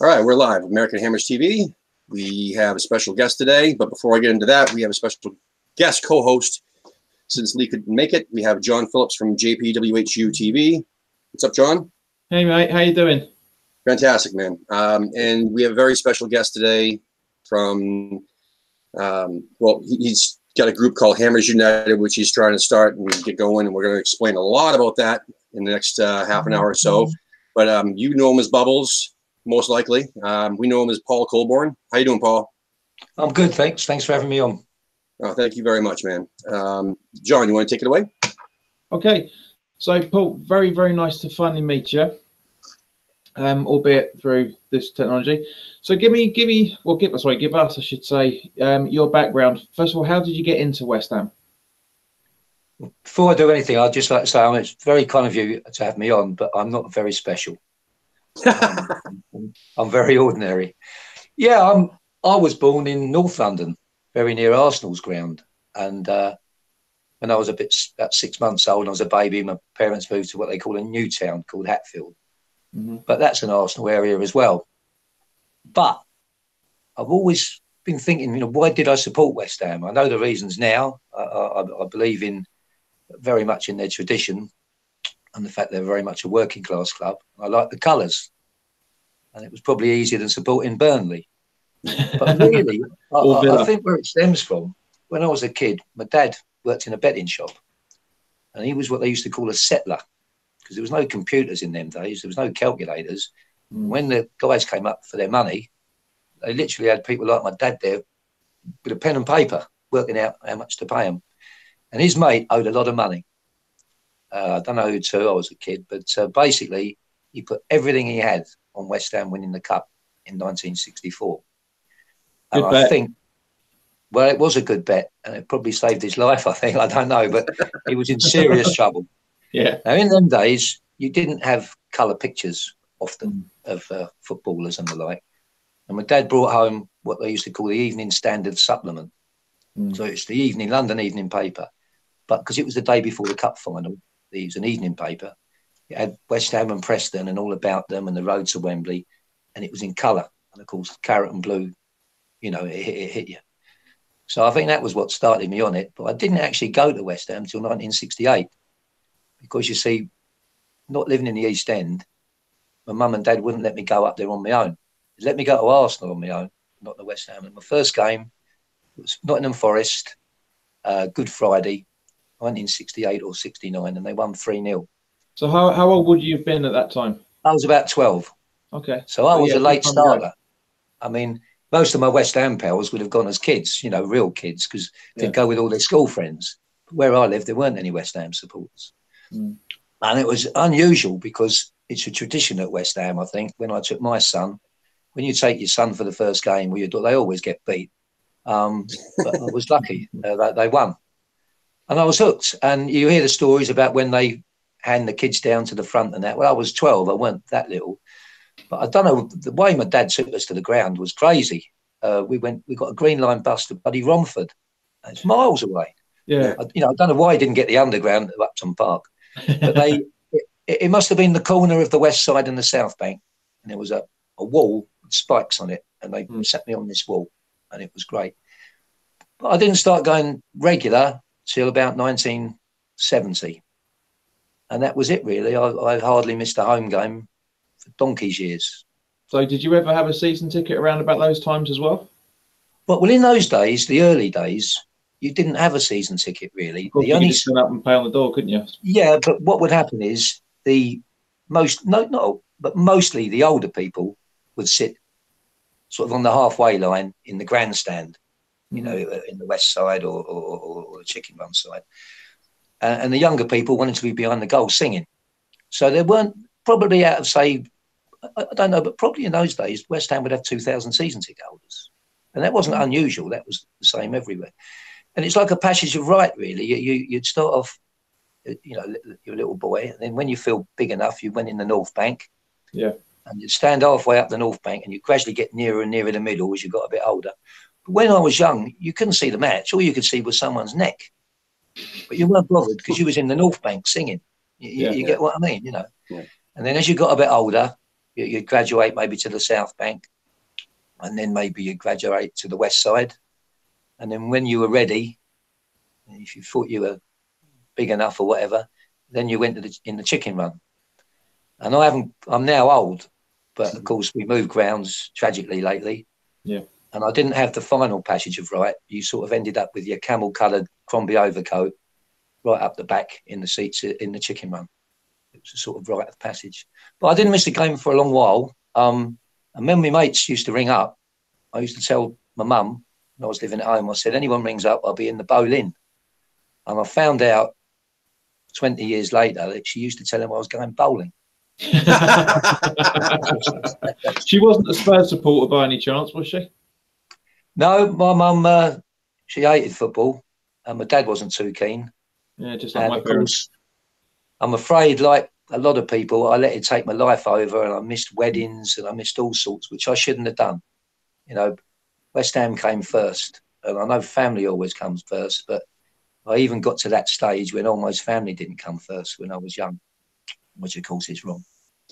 All right, we're live. American Hammers TV. We have a special guest today, but before I get into that, we have a special guest co-host. Since Lee couldn't make it, we have John Phillips from JPWHU TV. What's up, John? Hey mate, how you doing? Fantastic, man. Um, and we have a very special guest today from, um, well, he- he's got a group called Hammers United, which he's trying to start and get going. And we're going to explain a lot about that in the next uh, half an hour or so. But um, you know him as Bubbles, most likely. Um, we know him as Paul Colborne. How you doing, Paul? I'm good, thanks. Thanks for having me on. Oh, thank you very much, man. Um, John, you want to take it away? Okay, so Paul, very very nice to finally meet you, um, albeit through this technology. So give me, give me, well, give us, sorry, give us, I should say, um, your background. First of all, how did you get into West Ham? Before I do anything, I'd just like to say it's very kind of you to have me on, but I'm not very special. Um, I'm very ordinary. Yeah, I'm. I was born in North London, very near Arsenal's ground, and uh, when I was a bit about six months old, I was a baby. My parents moved to what they call a new town called Hatfield, Mhm. but that's an Arsenal area as well. But I've always been thinking, you know, why did I support West Ham? I know the reasons now. I, I, I believe in very much in their tradition and the fact they're very much a working class club. I like the colours, and it was probably easier than supporting Burnley. But really, I, I, I think where it stems from, when I was a kid, my dad worked in a betting shop, and he was what they used to call a settler because there was no computers in them days. There was no calculators. Mm. When the guys came up for their money, they literally had people like my dad there with a pen and paper working out how much to pay them. And his mate owed a lot of money. Uh, I don't know who to, I was a kid, but uh, basically he put everything he had on West Ham winning the cup in 1964. And Good I bet. think, well, it was a good bet and it probably saved his life, I think. I don't know, but he was in serious trouble. Yeah, Now, in them days, you didn't have colour pictures often of uh, footballers and the like. And my dad brought home what they used to call the Evening Standard Supplement. Mm. So it's the evening, London evening paper. But because it was the day before the cup final, it was an evening paper. It had West Ham and Preston and all about them and the road to Wembley. And it was in colour. And of course, carrot and blue, you know, it, hit- it hit you. So I think that was what started me on it. But I didn't actually go to West Ham until 1968 because you see, not living in the East End, my mum and dad wouldn't let me go up there on my own. They let me go to Arsenal on my own, not the West Ham. And my first game was Nottingham Forest, uh, Good Friday, 1968 or 69, and they won 3 0. So how, how old would you have been at that time? I was about 12, Okay. so I Oh, was yeah, a late starter. I mean, most of my West Ham pals would have gone as kids, you know, real kids, because they'd Yeah. go with all their school friends. Where I lived, there weren't any West Ham supporters. Mm. And it was unusual because it's a tradition at West Ham, I think. When I took my son, when you take your son for the first game, well, you they always get beat. Um, but I was lucky uh, that they won. And I was hooked. And you hear the stories about when they hand the kids down to the front and that. Well, I was 12, I weren't that little. But I don't know, the way my dad took us to the ground was crazy. Uh, we went, we got a green line bus to Buddy Romford. It's miles away. Yeah. I, you know, I don't know why he didn't get the underground at Upton Park, but they, it, it must have been the corner of the west side and the south bank, and there was a, a wall with spikes on it, and they Mm. set me on this wall, and it was great. But I didn't start going regular till about 1970, and that was it really. I, I hardly missed a home game for donkey's years. So did you ever have a season ticket around about those times as well? But well, in those days, the early days, you didn't have a season ticket really. The you could only just turn up and pay on the door, couldn't you? Yeah, but what would happen is the most no no, but mostly the older people would sit sort of on the halfway line in the grandstand, you know, in the west side or or, or, the chicken run side, uh, and the younger people wanted to be behind the goal singing. So there weren't probably out of say, I, I don't know, but probably in those days West Ham would have two thousand season ticket holders, and that wasn't unusual. That was the same everywhere, and it's like a passage of rite, really. You, you you'd start off you know, you're a little boy. And then when you feel big enough, you went in the North Bank. Yeah. And you'd stand halfway up the North Bank and you gradually get nearer and nearer the middle as you got a bit older. When I was young, you couldn't see the match. All you could see was someone's neck. But you weren't bothered because you was in the North Bank singing. You, you- Yeah. you get what I mean, you know. Yeah. And then as you got a bit older, You, you'd graduate maybe to the South Bank, and then maybe you'd graduate to the West Side. And then when you were ready, if you thought you were big enough or whatever, then you went to the, in the chicken run. And I haven't, I'm now old, but of course we moved grounds tragically lately. Yeah. And I didn't have the final passage of rite. You sort of ended up with your camel coloured Crombie overcoat right up the back in the seats in the chicken run. It was a sort of rite of passage. But I didn't miss the game for a long while. Um, and when my mates used to ring up, I used to tell my mum when I was living at home, I said, anyone rings up, I'll be in the Boleyn. And I found out 20 years later that she used to tell him I was going bowling. she wasn't a Spurs supporter by any chance, was she? No, my mum, uh, she hated football, and my dad wasn't too keen. Yeah, just like And my of parents. course, I'm afraid, like a lot of people, I let it take my life over, and I missed weddings and I missed all sorts, which I shouldn't have done. You know, West Ham came first, and I know family always comes first, but I even got to that stage when almost family didn't come first when I was young, which of course is wrong.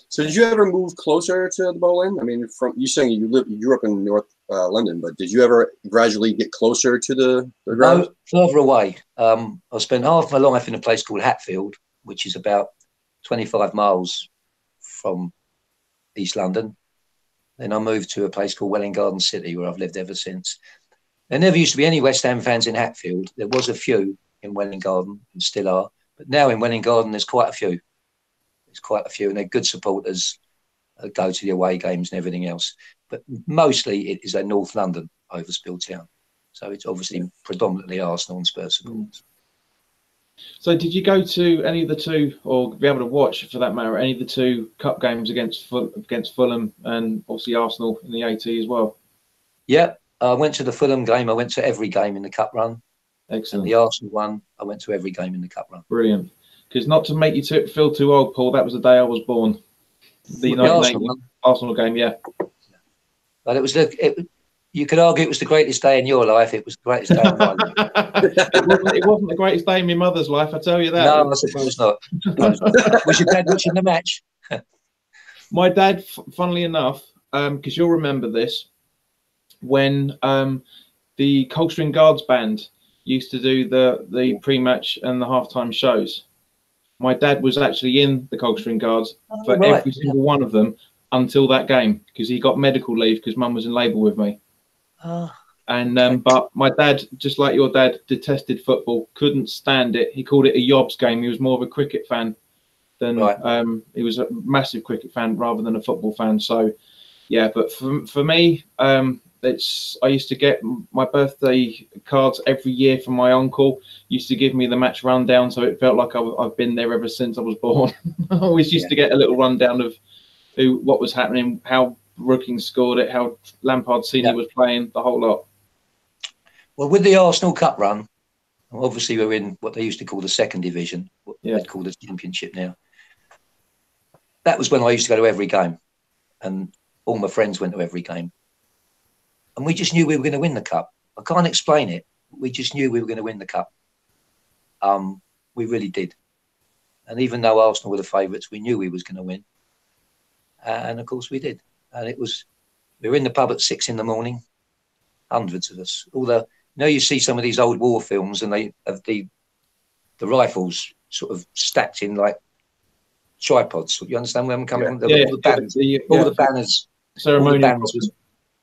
So did you ever move closer to the Boleyn? I mean, from you saying you live, you grew up in North uh, London, but did you ever gradually get closer to the, the ground? No, further away. Um, I spent half my life in a place called Hatfield, which is about 25 miles from East London. Then I moved to a place called Welwyn Garden City, where I've lived ever since. There never used to be any West Ham fans in Hatfield. There was a few in Welwyn Garden, and still are. But now in Welwyn Garden, there's quite a few. There's quite a few, and they're good supporters. Uh, go to the away games and everything else. But mostly it is a North London overspill town. So it's obviously predominantly Arsenal and Spurs mm. supporters. So, did you go to any of the two, or be able to watch, for that matter, any of the two cup games against Ful- against Fulham and obviously Arsenal in the AT as well? Yeah, I went to the Fulham game. I went to every game in the cup run. And Excellent, the Arsenal one, I went to every game in the cup run. brilliant. Because not to make you feel too old, Paul, that was the day I was born. The The Arsenal Arsenal game, yeah. But it was the. It, you could argue it was the greatest day in your life. It was the greatest day in my life. it, wasn't, it wasn't the greatest day in my mother's life, I tell you that. No, I suppose not. was your dad watching the match? My dad, funnily enough, because you'll remember this, when um, the Coldstream Guards band used to do the the pre-match and the halftime shows, my dad was actually in the Coldstream Guards for right. every single one of them until that game because he got medical leave because Mum was in labour with me. Ah, And um, but my dad, just like your dad, detested football, couldn't stand it. He called it a yobs game. He was more of a cricket fan than Right. um, he was a massive cricket fan rather than a football fan. So yeah, but for for me, um, it's I used to get my birthday cards every year from my uncle. Used to give me the match rundown, so it felt like I, have been there ever since I was born. I always used Yeah. to get a little rundown of who, what was happening, how Brookings scored it, how Lampard Senior Yeah. was playing, the whole lot. well, with the Arsenal Cup run, obviously we're in what they used to call the second division, what Yeah. they call the Championship now. That was when I used to go to every game, and all my friends went to every game, and we just knew we were going to win the cup. I can't explain it. We just knew we were going to win the cup. Um, we really did, and even though Arsenal were the favourites, we knew we was going to win, Uh, and of course we did. And it was we were in the pub at six in the morning, hundreds of us. All the you know you see some of these old war films, and they have the the rifles sort of stacked in like tripods. You understand where I'm coming from? The- Yeah, all the banners, the, all the banners, all the ceremonial. banners was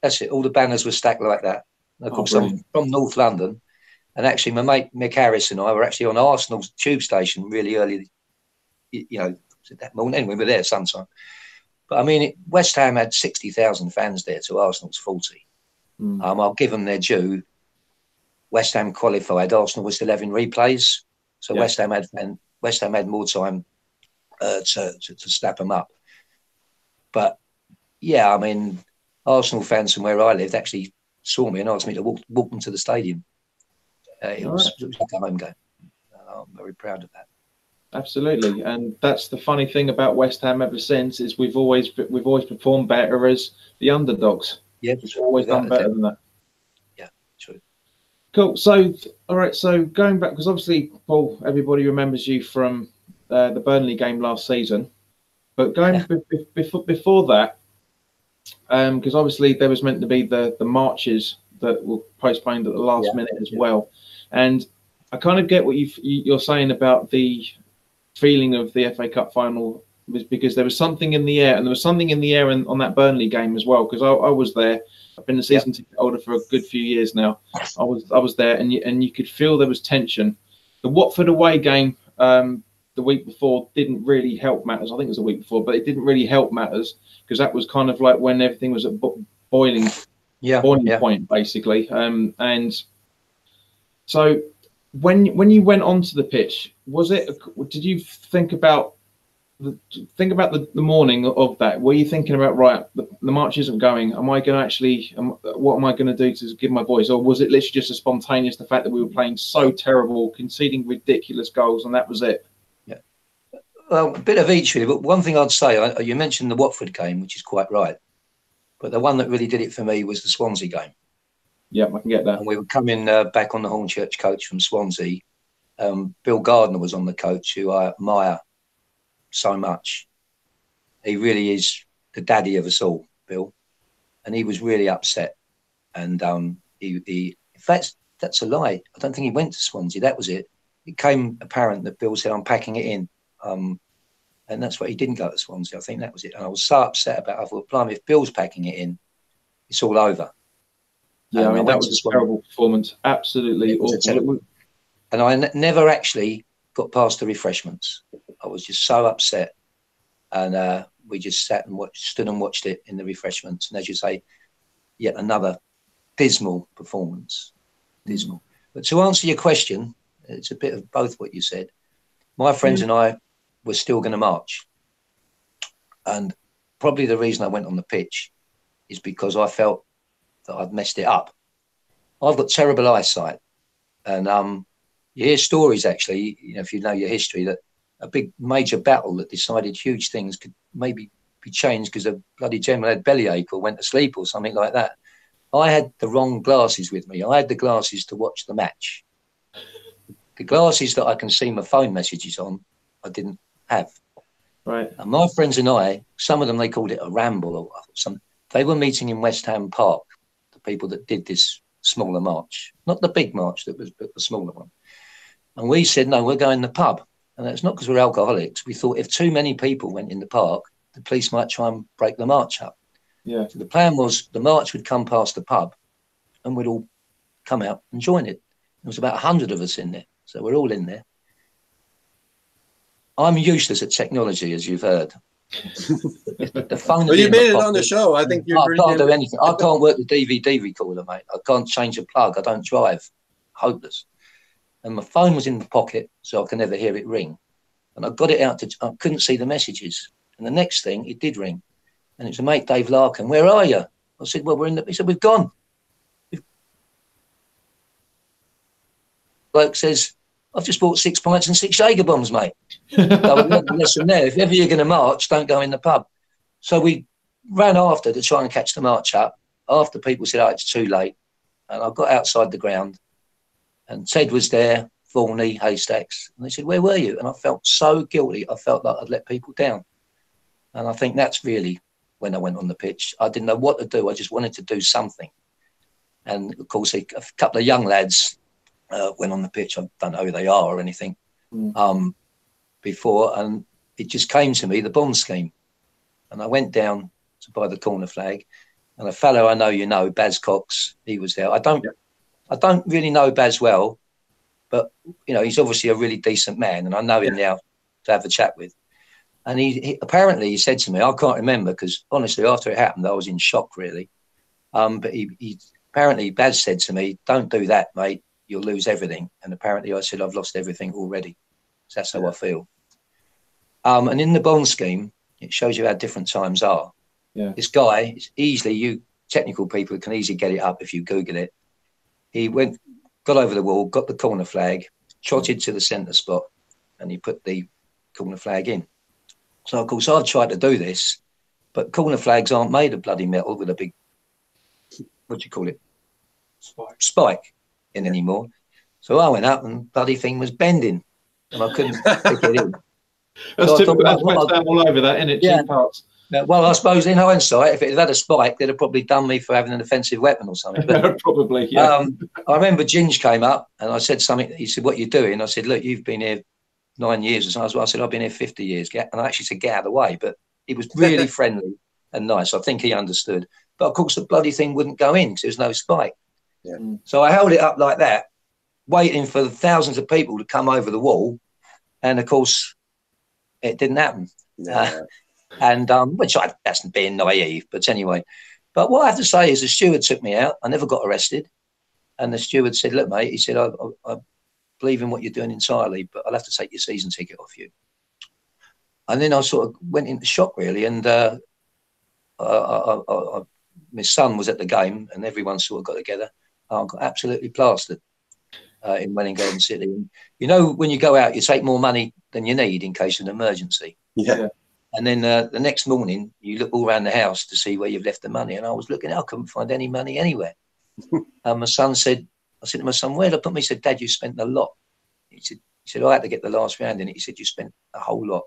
that's it. All the banners were stacked like that. And of Oh, course, I'm from North London, and actually, my mate Mick Harris and I were actually on Arsenal's tube station really early. You know, that morning anyway, we were there sometime. But I mean, West Ham had sixty thousand fans there to Arsenal's forty. Mm. Um, I'll give them their due. West Ham qualified. Arsenal was still having replays, so Yeah. West Ham had and West Ham had more time uh, to, to to snap them up. But yeah, I mean, Arsenal fans from where I lived actually saw me and asked me to walk walk them to the stadium. Uh, it, was, it was like a home game. Uh, I'm very proud of that. Absolutely, and that's the funny thing about West Ham ever since is we've always we've always performed better as the underdogs. Yeah, We've always done better than that. Yeah, true. Cool. So, all right. So going back, because obviously, Paul, everybody remembers you from uh, the Burnley game last season. But going Yeah. be- be- before before that, because obviously there was meant to be the the marches that were postponed at the last Yeah, minute as yeah. well, and I kind of get what you you're saying about the feeling of the FA Cup final was because there was something in the air, and there was something in the air in, on that Burnley game as well. Because I, I was there. I've been a season ticket holder for a good few years now. I was I was there, and you, and you could feel there was tension. The Watford away game um, the week before didn't really help matters. I think it was the week before, but it didn't really help matters because that was kind of like when everything was at bo- boiling Yeah, boiling yeah. point basically. Um, and so when when you went onto the pitch, was it? Did you think about the, think about the, the morning of that? Were you thinking about right? The, the march isn't going. Am I going to actually? Am, what am I going to do to give my voice? Or was it literally just a spontaneous? The fact that we were playing so terrible, conceding ridiculous goals, and that was it. Well, a bit of each really. But one thing I'd say, I, you mentioned the Watford game, which is quite right. But the one that really did it for me was the Swansea game. Yeah, I can get that. and we were coming uh, back on the Hornchurch coach from Swansea. Um, Bill Gardner was on the coach, who I admire so much. He really is the daddy of us all, Bill, and he was really upset. And um, he, he, that's a lie. I don't think he went to Swansea. That was it. It came apparent that Bill said, "I'm packing it in," um, and that's why he didn't go to Swansea. I think that was it. And I was so upset about. it. I thought, "Blimey, if Bill's packing it in, it's all over." Yeah, I Um, I mean that was a terrible performance. Absolutely It was a awful. terrible- and I never actually got past the refreshments. I was just so upset, and uh, we just sat and watched, stood and watched it in the refreshments. And as you say, yet another dismal performance, dismal. But to answer your question, it's a bit of both what you said. My friends and I were still going to march, and probably the reason I went on the pitch is because I felt that I'd messed it up. I've got terrible eyesight, and um, you hear stories actually, you know, if you know your history, that a big major battle that decided huge things could maybe be changed because a bloody general had bellyache or went to sleep or something like that. I had the wrong glasses with me. I had the glasses to watch the match. The glasses that I can see my phone messages on, I didn't have. Right. And my friends and I, some of them they called it a ramble or some. They were meeting in West Ham Park. People that did this smaller march, not the big march that was, but the smaller one. And we said, no, we're going to the pub. And that's not because we're alcoholics. We thought if too many people went in the park, the police might try and break the march up. Yeah. So the plan was the march would come past the pub and we'd all come out and join it. There was about 100 of us in there. So we're all in there. I'm useless at technology, as you've heard. The phone. Well, you made it on the show. I think you're I can't do anything. I can't work the DVD recorder, mate. I can't change a plug. I don't drive. Hopeless. And my phone was in the pocket, so I can never hear it ring. And I got it out to. I couldn't see the messages. And the next thing, it did ring, and it's a mate, Dave Larkin. Where are you? I said, Well, we're in the. He said, We've gone. We've... Bloke says, I've just bought six pints and six Jager bombs, mate. So we lesson there. If ever you're going to march, don't go in the pub. So we ran after to try and catch the march up. After people said, "Oh, it's too late," and I got outside the ground, and Ted was there, Thorny, Haystacks, and they said, "Where were you?" And I felt so guilty. I felt like I'd let people down, and I think that's really when I went on the pitch. I didn't know what to do. I just wanted to do something, and of course, a couple of young lads uh, went on the pitch. I don't know who they are or anything. Mm. Um, before, and it just came to me the bond scheme, and I went down to buy the corner flag, and a fellow I know you know, Baz Cox, he was there. I don't, I don't really know Baz well, but you know he's obviously a really decent man, and I know him now to have a chat with. And he, he apparently he said to me, I can't remember because honestly, after it happened, I was in shock really. Um, but he, he apparently Baz said to me, "Don't do that, mate. You'll lose everything." And apparently, I said, "I've lost everything already." So that's how I feel. Um, and in the bond scheme, it shows you how different times are. Yeah. This guy, it's easily you technical people can easily get it up if you Google it. He went, got over the wall, got the corner flag, trotted to the centre spot, and he put the corner flag in. So of course I've tried to do this, but corner flags aren't made of bloody metal with a big, what do you call it, Spike. spike in anymore. So I went up and bloody thing was bending, and I couldn't pick it in. That's So I typical. That's well, West Ham all over that, isn't it? Yeah. Two parts. Well, I suppose in hindsight, if it had had a spike, they'd have probably done me for having an offensive weapon or something. But Probably, yeah. um, I remember Ginge came up and I said something. He said, "What you doing?" I said, "Look, you've been here nine years or something." I said, "I've been here fifty years." Get, and I actually said, "Get out of the way." But he was really friendly and nice. I think he understood. But of course, the bloody thing wouldn't go in because there was no spike. Yeah. So I held it up like that, waiting for thousands of people to come over the wall, and of course, it didn't happen Yeah. and um, which I that's being naive, but anyway. But what I have to say is the steward took me out. I never got arrested, and the steward said, "Look, mate," he said, "I, I, I believe in what you're doing entirely, but I'll have to take your season ticket off you." And then I sort of went into shock really, and uh, I, I, I, I, my son was at the game, and everyone sort of got together. I got absolutely plastered uh, in Welwyn Garden City. And you know, when you go out, you take more money than you need in case of an emergency. Yeah. And then uh, the next morning, you look all around the house to see where you've left the money. And I was looking, I couldn't find any money anywhere. and my son said, I said to my son, where'd I put me? He said, Dad, you spent a lot. He said, he said, I had to get the last round in it. He said, you spent a whole lot.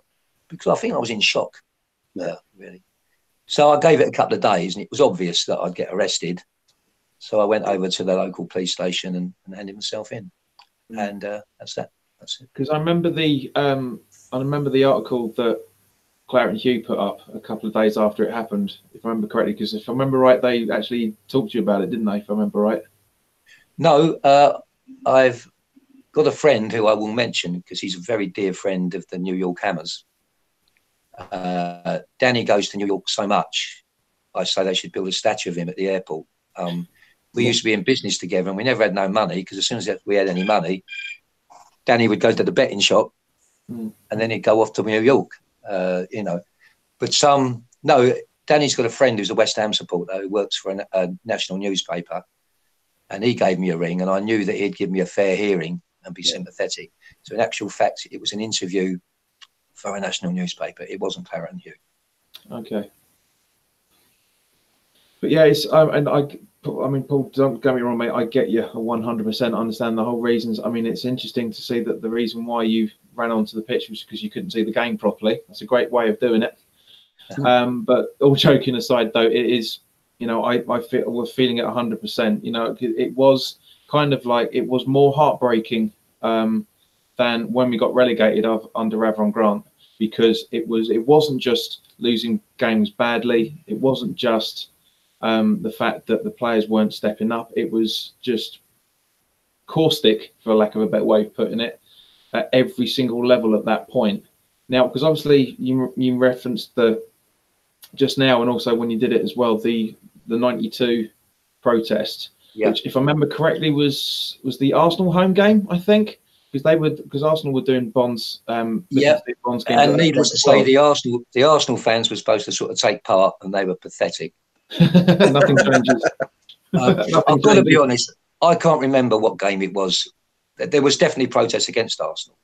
Because I think I was in shock, yeah, really. So I gave it a couple of days and it was obvious that I'd get arrested. So I went over to the local police station and, and handed myself in. Mm. And uh, that's that. That's it. because I remember the um, I remember the article that Claret and Hugh put up a couple of days after it happened, if I remember correctly. Because if I remember right, they actually talked to you about it, didn't they? If I remember right. No, uh, I've got a friend who I will mention because he's a very dear friend of the New York Hammers. Uh, Danny goes to New York so much. I say they should build a statue of him at the airport. Um, we used to be in business together and we never had no money because as soon as we had any money, Danny would go to the betting shop Mm. and then he'd go off to New York, uh, you know. But some, no, Danny's got a friend who's a West Ham supporter who works for a, a national newspaper and he gave me a ring and I knew that he'd give me a fair hearing and be Yeah. sympathetic. So in actual fact, it was an interview for a national newspaper. It wasn't Claret and Hugh. Okay. But yeah, it's um, and I, I mean, Paul, don't get me wrong, mate. I get you 100% understand the whole reasons. I mean, it's interesting to see that the reason why you ran onto the pitch was because you couldn't see the game properly. That's a great way of doing it. Um, but all joking aside, though, it is, you know, I, I feel we're feeling it 100%. You know, it, it was kind of like it was more heartbreaking um, than when we got relegated of, under Avram Grant because it was it wasn't just losing games badly. It wasn't just um, the fact that the players weren't stepping up. It was just caustic, for lack of a better way of putting it, at every single level at that point. Now, because obviously you you referenced the just now, and also when you did it as well, the the '92 protest, Yeah. which, if I remember correctly, was was the Arsenal home game, I think, because they were because Arsenal were doing bonds. Um, Yeah. bonds And needless to say, the Arsenal the Arsenal fans were supposed to sort of take part, and they were pathetic. nothing changes. Uh, Nothing I've got to be honest. I can't remember what game it was. There was definitely protests against Arsenal.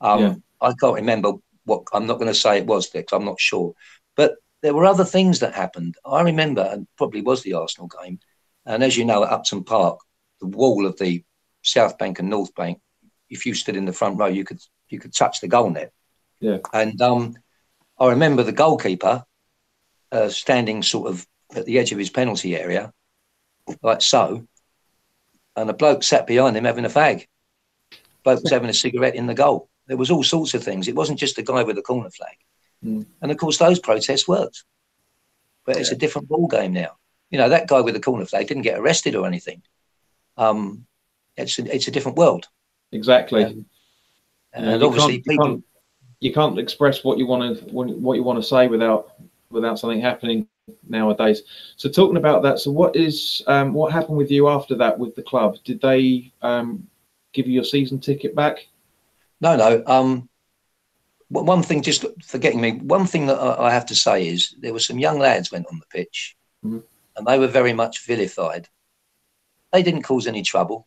Um, Yeah. I can't remember what. I'm not going to say it was because I'm not sure. But there were other things that happened. I remember, and probably was the Arsenal game. And as you know, at Upton Park, the wall of the South Bank and North Bank, if you stood in the front row, you could you could touch the goal net. Yeah. And um, I remember the goalkeeper uh, standing sort of at the edge of his penalty area, like so, and a bloke sat behind him having a fag. Bloke was having a cigarette in the goal. There was all sorts of things. It wasn't just the guy with the corner flag. Mm. And of course, those protests worked. But it's a different ball game now. You know, that guy with the corner flag didn't get arrested or anything. Um, it's a, it's a different world. Exactly. Yeah. You And you obviously, can't, you people, can't you can't express what you want to what you want to say without without something happening nowadays. So talking about that, so what is um, what happened with you after that with the club? Did they um, give you your season ticket back? No, no. Um, one thing, just forgetting me, one thing that I have to say is there were some young lads went on the pitch, Mhm. and they were very much vilified. They didn't cause any trouble.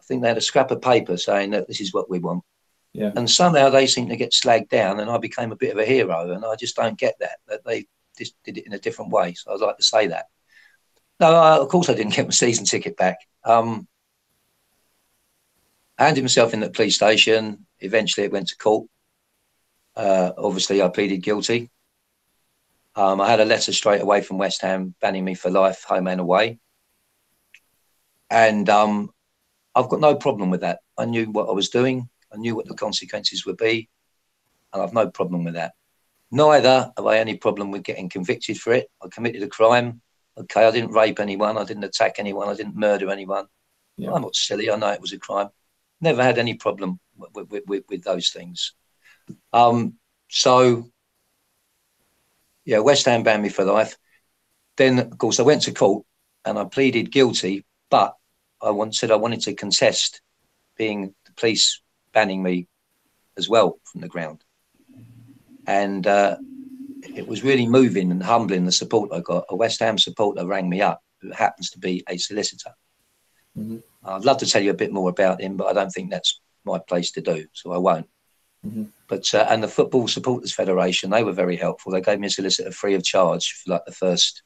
I think they had a scrap of paper saying that this is what we want, Yeah. and somehow they seemed to get slagged down, and I became a bit of a hero, and I just don't get that that they just did it in a different way. So I'd like to say that. No, I, of course I didn't get my season ticket back. Um, I handed myself in at the police station. Eventually, it went to court. Uh, obviously, I pleaded guilty. Um, I had a letter straight away from West Ham banning me for life, home and away. And um, I've got no problem with that. I knew what I was doing. I knew what the consequences would be, and I've no problem with that. Neither have I any problem with getting convicted for it. I committed a crime. Okay, I didn't rape anyone. I didn't attack anyone. I didn't murder anyone. Yeah. I'm not silly. I know it was a crime. Never had any problem with, with, with, with those things. Um, so, yeah, West Ham banned me for life. Then, of course, I went to court and I pleaded guilty, but I want, said I wanted to contest being the police banning me as well from the ground. And uh, it was really moving and humbling the support I got. A West Ham supporter rang me up who happens to be a solicitor. Mm-hmm. I'd love to tell you a bit more about him, but I don't think that's my place to do, so I won't. Mm-hmm. But uh, and the Football Supporters Federation, they were very helpful. They gave me a solicitor free of charge for like the first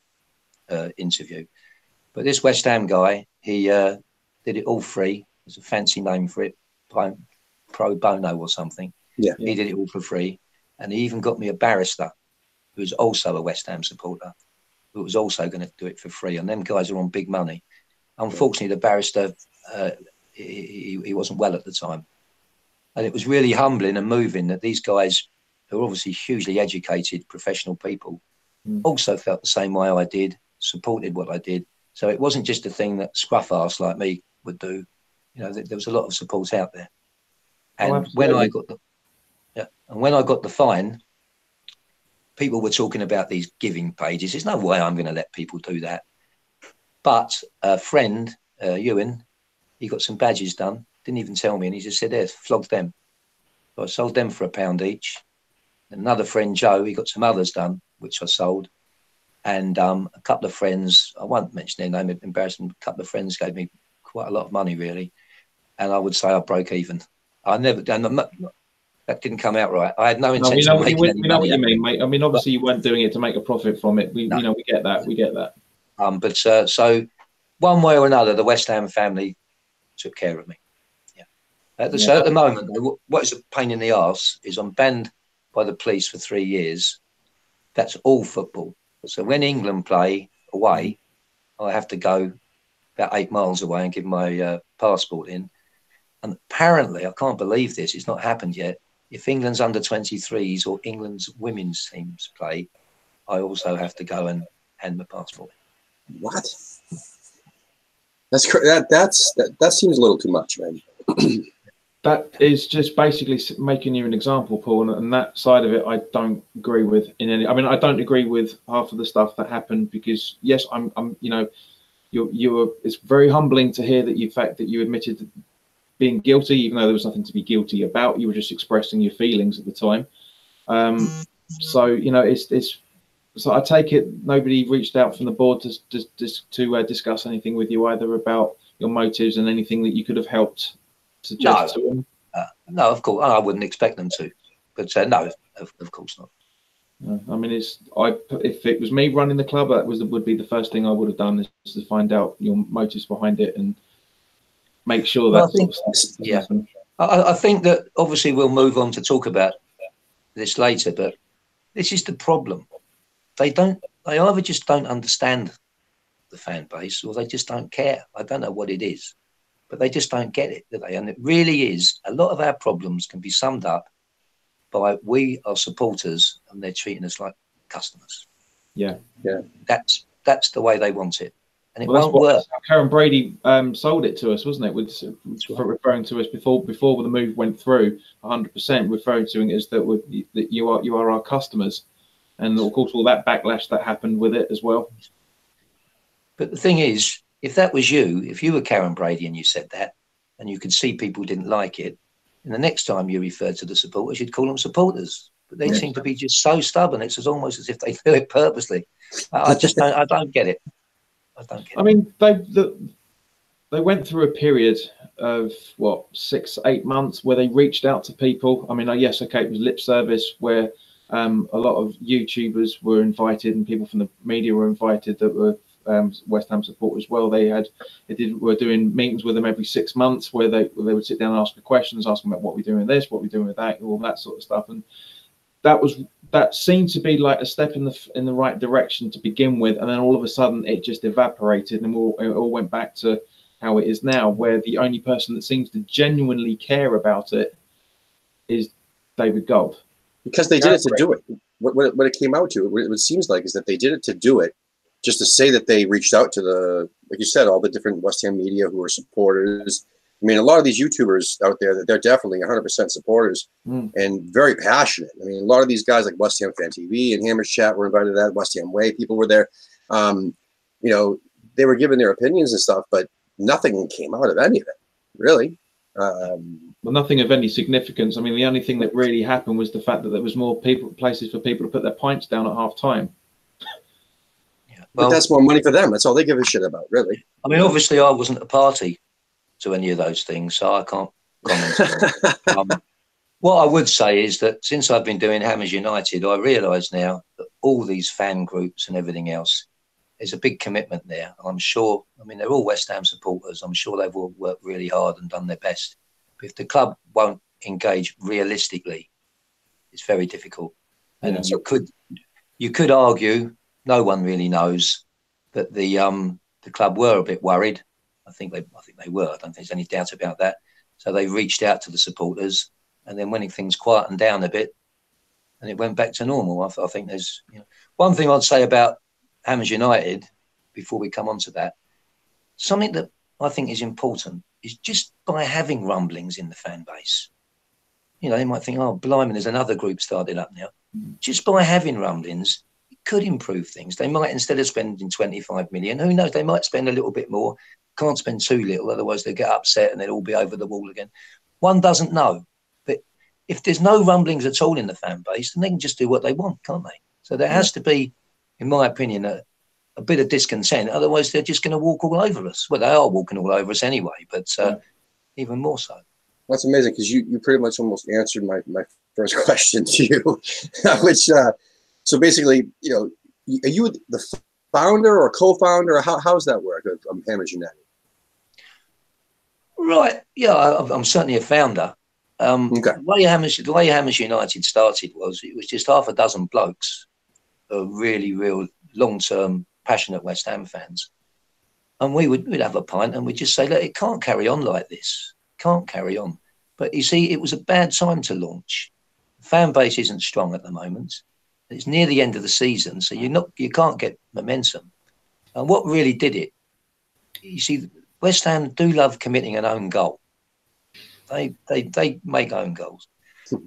uh, interview. But this West Ham guy, he uh, did it all free. There's a fancy name for it, pro bono or something. Yeah, he did it all for free, and he even got me a barrister who was also a West Ham supporter, who was also going to do it for free. And them guys are on big money. Unfortunately, the barrister uh, he, he wasn't well at the time, and it was really humbling and moving that these guys, who are obviously hugely educated professional people, mm. also felt the same way I did, supported what I did. So it wasn't just a thing that scruff ass like me would do. You know, there was a lot of support out there. And oh, when I got the and when I got the fine, people were talking about these giving pages. There's no way I'm going to let people do that. But a friend, uh, Ewan, he got some badges done. Didn't even tell me, and he just said, "There, flogged them." So I sold them for a pound each. Another friend, Joe, he got some others done, which I sold. And um, a couple of friends, I won't mention their name, embarrassing. A couple of friends gave me quite a lot of money, really. And I would say I broke even. I never, and I'm not, that didn't come out right. I had no intention. No, we know, what, you, we know what you mean, mate. I mean, obviously, you weren't doing it to make a profit from it. We, no. you know, we get that. We get that. Um, but uh, so one way or another, the West Ham family took care of me. Yeah. At the, yeah. So at the moment, what is a pain in the ass is I'm banned by the police for three years. That's all football. So when England play away, I have to go about eight miles away and give my uh, passport in. And apparently, I can't believe this, it's not happened yet if England's under 23s or England's women's teams play, I also have to go and hand my passport. What? That's that that's that, that seems a little too much, man. that is just basically making you an example, Paul, and, and that side of it I don't agree with in any. I mean, I don't agree with half of the stuff that happened because yes, I'm, I'm, you know, you you were. It's very humbling to hear that you fact that you admitted being guilty, even though there was nothing to be guilty about. You were just expressing your feelings at the time. Um, so you know, it's it's. So I take it nobody reached out from the board to to to uh, discuss anything with you either about your motives and anything that you could have helped suggest no. to them. Uh, no, of course, I wouldn't expect them to, but uh, no, of, of course not. I mean, it's I. If it was me running the club, that was would be the first thing I would have done is to find out your motives behind it and make sure that. Well, I think, yeah, I, I, think that obviously we'll move on to talk about this later, but this is the problem. They don't. They either just don't understand the fan base, or they just don't care. I don't know what it is, but they just don't get it, do they? And it really is. A lot of our problems can be summed up by we are supporters, and they're treating us like customers. Yeah, yeah. That's that's the way they want it and it well, won't work. Karren Brady um, sold it to us, wasn't it? With right. referring to us before before the move went through, 100 percent referring to it as that, that you are you are our customers, and of course all that backlash that happened with it as well. But the thing is, if that was you, if you were Karren Brady and you said that, and you could see people didn't like it, and the next time you referred to the supporters, you'd call them supporters. But they yes. seem to be just so stubborn. It's almost as if they do it purposely. I, I just don't, I don't get it. I don't get. I mean, they the, they went through a period of what six, eight months where they reached out to people. I mean, yes, okay, it was lip service where um, a lot of YouTubers were invited and people from the media were invited that were um, West Ham support as well. They had they did were doing meetings with them every six months where they where they would sit down and ask questions, ask them about what we're doing with this, what we're doing with that, all that sort of stuff. And that was that seemed to be like a step in the in the right direction to begin with, and then all of a sudden it just evaporated, and all, it all went back to how it is now, where the only person that seems to genuinely care about it is David Gold. Because they did it to do it. What, what, what it came out to, what it seems like, is that they did it to do it, just to say that they reached out to the, like you said, all the different West Ham media who were supporters. I mean, a lot of these YouTubers out there, they're definitely 100% supporters Mm. and very passionate. I mean, a lot of these guys like West Ham Fan TV and Hammers Chat were invited to that. West Ham Way people were there. Um, you know, they were giving their opinions and stuff, but nothing came out of any of it, really. Um, Well, nothing of any significance. I mean, the only thing that really happened was the fact that there was more people, places for people to put their pints down at half time. Yeah. but Well, that's more money for them. That's all they give a shit about, really. I mean, obviously, I wasn't a party to any of those things, so I can't comment. um, what I would say is that since I've been doing Hammers United, I realise now that all these fan groups and everything else, there's a big commitment there. I'm sure. I mean, they're all West Ham supporters. I'm sure they've all worked really hard and done their best. But if the club won't engage realistically, it's very difficult. And Yeah. you could you could argue, no one really knows, that the um the club were a bit worried. I think they I think they were. I don't think there's any doubt about that. So they reached out to the supporters, and then when things quietened down a bit, and it went back to normal. I, I think there's you know, one thing I'd say about Hammers United before we come on to that. Something that I think is important is just by having rumblings in the fan base. You know, they might think, oh, blimey, there's another group started up now. Just by having rumblings, it could improve things. They might, instead of spending 25 million, who knows, they might spend a little bit more. Can't spend too little, otherwise they'll get upset and they'll all be over the wall again. One doesn't know. But if there's no rumblings at all in the fan base, then they can just do what they want, can't they? So there has to be, in my opinion, a, a bit of discontent. Otherwise, they're just going to walk all over us. Well, they are walking all over us anyway, but uh, even more so. That's amazing because you, you pretty much almost answered my, my first question to you, which uh, so basically, you know, are you the founder or co-founder? Or how how's that work um, Hammers United? Right. Yeah, I, I'm certainly a founder. Um, Okay. The way Hammers, the way Hammers United started was it was just half a dozen blokes, really real long-term passionate West Ham fans, and we would we'd have a pint and we'd just say, look, it can't carry on like this. Can't carry on. But you see, it was a bad time to launch. The fan base isn't strong at the moment. It's near the end of the season, so you're not you can't get momentum. And what really did it, you see, West Ham do love committing an own goal. They they they make own goals.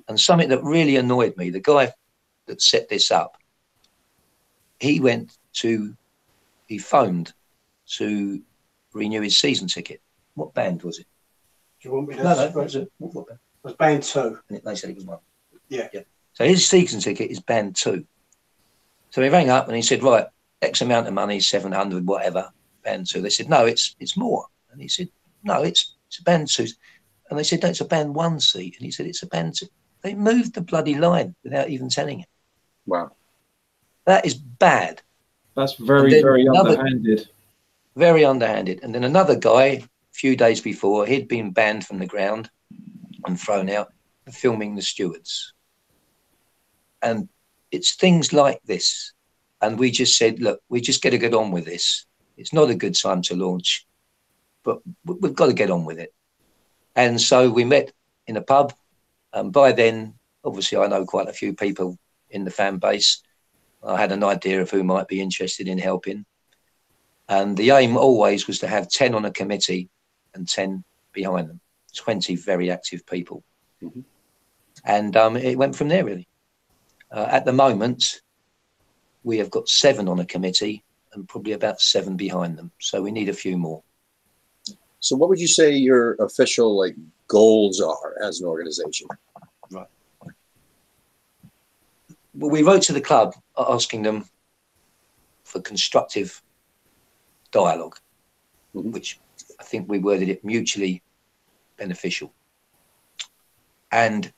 And something that really annoyed me, the guy that set this up, he went to he phoned to renew his season ticket. What band was it? Do you want me to? No, no, it it was, a, what, what band? was band two. And they said it was one. Yeah. Yeah. So his season ticket is band two. So he rang up and he said, right, X amount of money, 700, whatever, band two. They said, no, it's it's more. And he said, no, it's it's a band two. And they said, no, it's a band one seat. And he said, it's a band two. They moved the bloody line without even telling him. Wow. That is bad, That's very, very another- underhanded. very underhanded. And then another guy, a few days before, he'd been banned from the ground and thrown out for filming the stewards. And it's things like this. And we just said, look, we just got to get on with this. It's not a good time to launch, but we- we've got to get on with it. And so we met in a pub. And by then, obviously, I know quite a few people in the fan base. I had an idea of who might be interested in helping. And the aim always was to have 10 on a committee and 10 behind them, 20 very active people. Mhm. And um, it went from there, really. Uh, at the moment, we have got seven on a committee and probably about seven behind them. So we need a few more. So what would you say your official like goals are as an organization? Right. Well, we wrote to the club asking them for constructive dialogue, Mhm. which I think we worded it mutually beneficial. And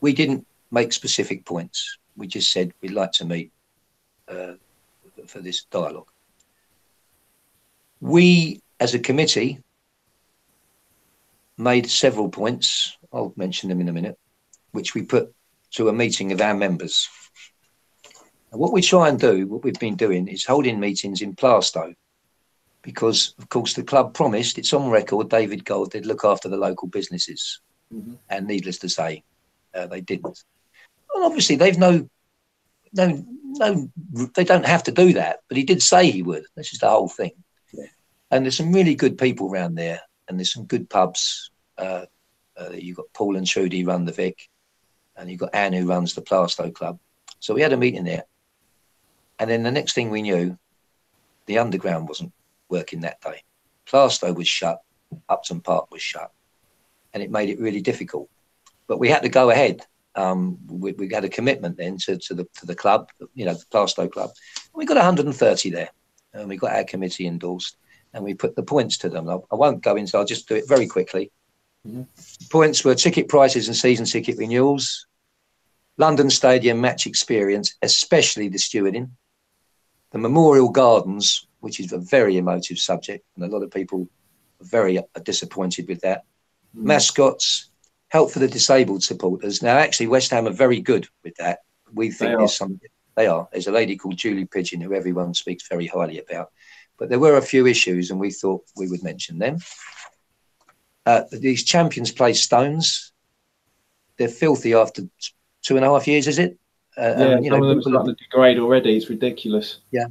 we didn't make specific points. We just said we'd like to meet uh, for this dialogue. We, as a committee, made several points. I'll mention them in a minute, which we put to a meeting of our members. And what we try and do, what we've been doing, is holding meetings in Plaistow, because of course the club promised. It's on record. David Gold did look after the local businesses, Mhm. and needless to say, uh, they didn't. Well, obviously they've no, no, no. They don't have to do that, but he did say he would. This is the whole thing. Yeah. And there's some really good people around there, and there's some good pubs. Uh, uh, you've got Paul and Trudy run the Vic, and you've got Anne who runs the Plaistow Club. So we had a meeting there, and then the next thing we knew, the underground wasn't working that day. Plaistow was shut, Upton Park was shut, and it made it really difficult. But we had to go ahead. Um, we, we had a commitment then to, to the to the club, you know, the Plaistow Club. We got 130 there, and we got our committee endorsed, and we put the points to them. I, I won't go into. I'll just do it very quickly. Mhm. Points were ticket prices and season ticket renewals, London Stadium match experience, especially the stewarding, the Memorial Gardens, which is a very emotive subject, and a lot of people are very disappointed with that. Mm. Mascots, help for the disabled supporters. Now, actually, West Ham are very good with that. We think there's some. They are. There's a lady called Julie Pigeon who everyone speaks very highly about, but there were a few issues, and we thought we would mention them. Uh, these Champions play stones, they're filthy after two and a half years, is it? Uh, Yeah, and, you know, some of them starting to degrade already. It's ridiculous. Yeah,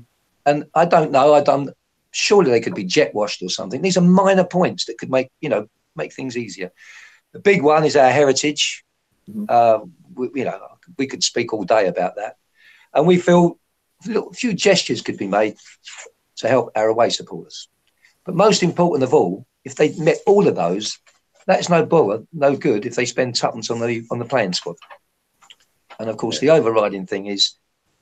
and I don't know. I don't. Surely they could be jet washed or something. These are minor points that could make you know make things easier. The big one is our heritage. Mhm. Uh, we, you know, we could speak all day about that, and we feel a few gestures could be made to help our away supporters. But most important of all, if they met all of those, that's no bother, no good if they spend tuppence on the on the playing squad. And of course, the overriding thing is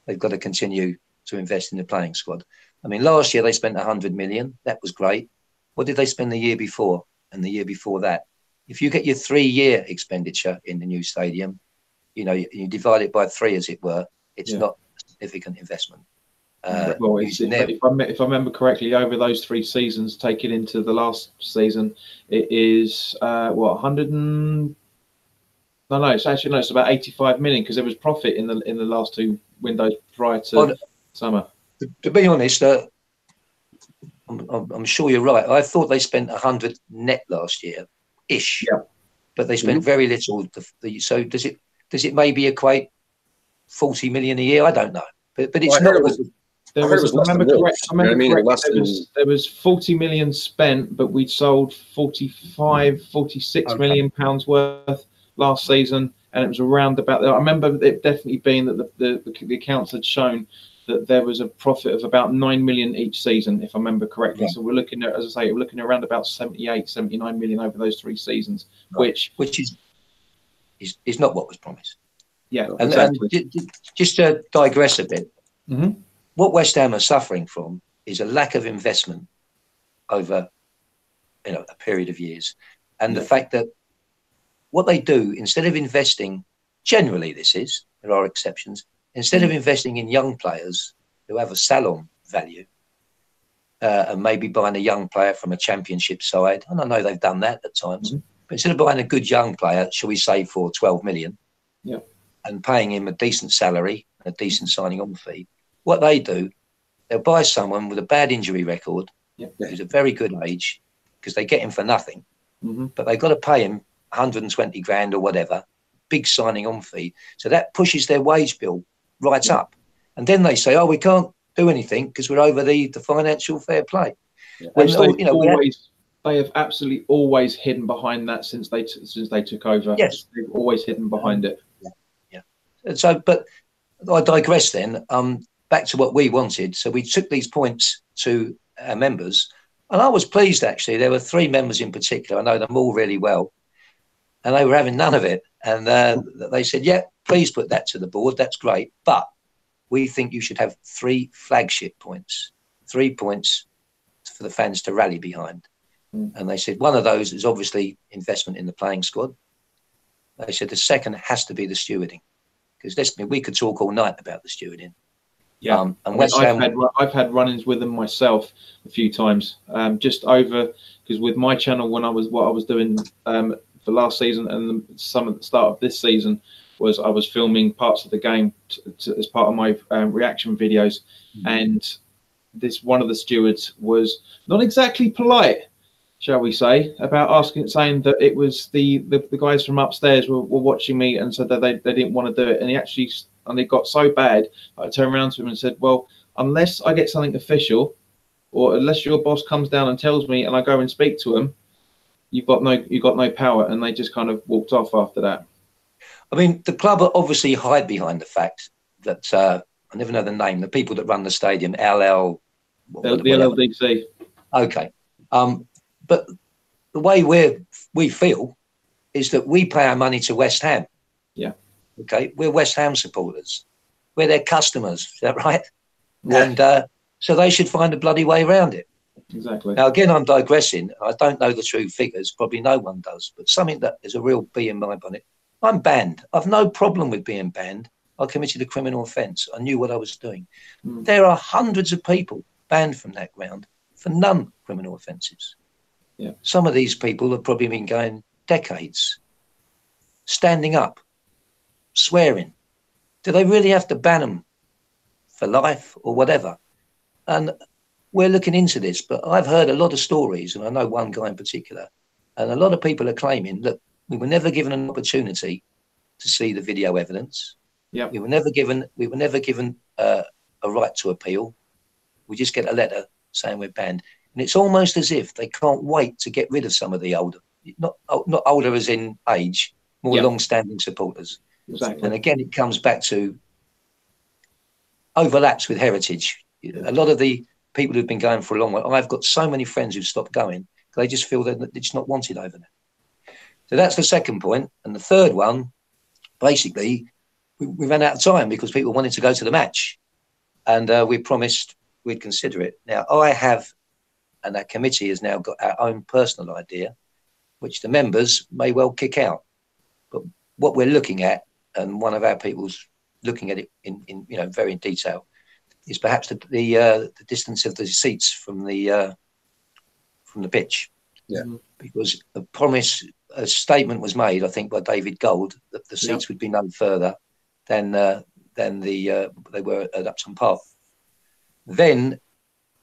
they've got to continue to invest in the playing squad. I mean, last year they spent 100 million. That was great. What did they spend the year before and the year before that? If you get your three year expenditure in the new stadium, you know, you, you divide it by three, as it were, it's Yeah. not a significant investment. Uh, well, if, if, I, if I remember correctly, over those three seasons, taken into the last season, it is uh, what 100 and no, no, it's actually no, it's about 85 million because there was profit in the in the last two windows prior to Well, summer. to, to be honest, uh, I'm, I'm, I'm sure you're right. I thought they spent 100 net last year, ish. Yeah. But they spent mm-hmm. very little. The, the, so does it does it maybe equate 40 million a year? I don't know. But but it's Well, not. was- There was, was I less than remember correct. I you know I remember mean? correct, there, was, there was 40 million spent, but we'd sold 45, mm. 46 Okay. million pounds worth last season, and it was around about. there. I remember it definitely being that the, the, the accounts had shown that there was a profit of about 9 million each season, if I remember correctly. Yeah. So we're looking at, as I say, we're looking at around about 78, 79 million over those three seasons, Right. which, which is is, is not what was promised. yeah, And, exactly. and ju- ju- just to digress a bit, Mhm. what West Ham are suffering from is a lack of investment over you know a period of years, and the fact that what they do instead of investing, generally this is there are exceptions, instead Mm. of investing in young players who have a sell-on value. Uh, and maybe buying a young player from a championship side, and I know they've done that at times. Mhm. But instead of buying a good young player, shall we say for 12 million, Yeah. and paying him a decent salary and a decent signing on fee, what they do, they'll buy someone with a bad injury record, Yeah. who's a very good age, because they get him for nothing, hmm but they've got to pay him 120 grand or whatever, big signing on fee. So that pushes their wage bill right Yeah. up. And then they say, oh, we can't do anything because we're over the, the financial fair play. Yeah. Which they you know, we had- they have absolutely always hidden behind that since they t- since they took over. Yes. they've always hidden behind it. Yeah. And so, but I digress then. Um, back to what we wanted. So we took these points to our members, and I was pleased actually. There were three members in particular. I know them all really well, and they were having none of it. And uh, they said, "Yeah, please put that to the board. That's great, but we think you should have three flagship points, three points for the fans to rally behind." Mm. And they said one of those is obviously investment in the playing squad. They said the second has to be the stewarding because listen, we could talk all night about the stewarding. Yeah. Um, and I mean, West I've Ham, had I've had run-ins with them myself a few times, um, just over because with my channel when I was what I was doing um, for last season and some at the start of this season was I was filming parts of the game as part of my um, reaction videos, and this one of the stewards was not exactly polite, shall we say, about asking, saying that it was the the, the guys from upstairs were, were watching me and said that they, they didn't want to do it, and he actually and it got so bad, I turned around to him and said, well, unless I get something official, or unless your boss comes down and tells me, and I go and speak to him, you've got no you've got no power, and they just kind of walked off after that. I mean, the club obviously hide behind the fact that uh, I never know the name. The people that run the stadium, LL, The, the LLDC. Okay, um, but the way we we feel is that we pay our money to West Ham. Yeah. Okay, we're West Ham supporters. We're their customers. Is that right? Yeah. And uh, so they should find a bloody way around it. Exactly. Now, again, I'm digressing. I don't know the true figures. Probably no one does. But something that is a real bee in my bonnet. I'm banned. I've no problem with being banned. I committed a criminal offence. I knew what I was doing. Mm. There are hundreds of people banned from that ground for non-criminal offences. Yeah. Some of these people have probably been going decades, standing up, swearing. Do they really have to ban them for life or whatever? And we're looking into this, but I've heard a lot of stories, and I know one guy in particular, and a lot of people are claiming, look, we were never given an opportunity to see the video evidence. Yep. We were never given we were never given uh, a right to appeal. We just get a letter saying we're banned, and it's almost as if they can't wait to get rid of some of the older, not not older as in age, more Yep. long-standing supporters. Exactly. And again, it comes back to overlaps with heritage. A lot of the people who've been going for a long while, I've got so many friends who've stopped going. They just feel that they're just not wanted over there. So that's the second point. And the third one, basically, we, we ran out of time because people wanted to go to the match. And uh, we promised we'd consider it. Now, I have, and that committee has now got our own personal idea, which the members may well kick out. But what we're looking at and one of our people's looking at it in, in you know very in detail is perhaps the the, uh, the distance of the seats from the uh, from the pitch. Yeah. Mhm. Because a promise, a statement was made, I think, by David Gold that the seats would be no further than uh, than the uh, they were at Upton Park. Then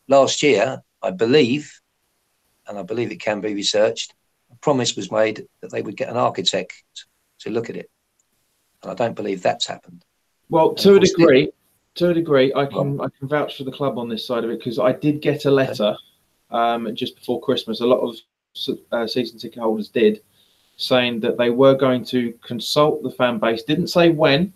last year, I believe, and I believe it can be researched, a promise was made that they would get an architect to look at it. And I don't believe that's happened. Well, And to a degree, to a degree, I can I can vouch for the club on this side of it because I did get a letter um, just before Christmas. A lot of uh, season ticket holders did, saying that they were going to consult the fan base. Didn't say when,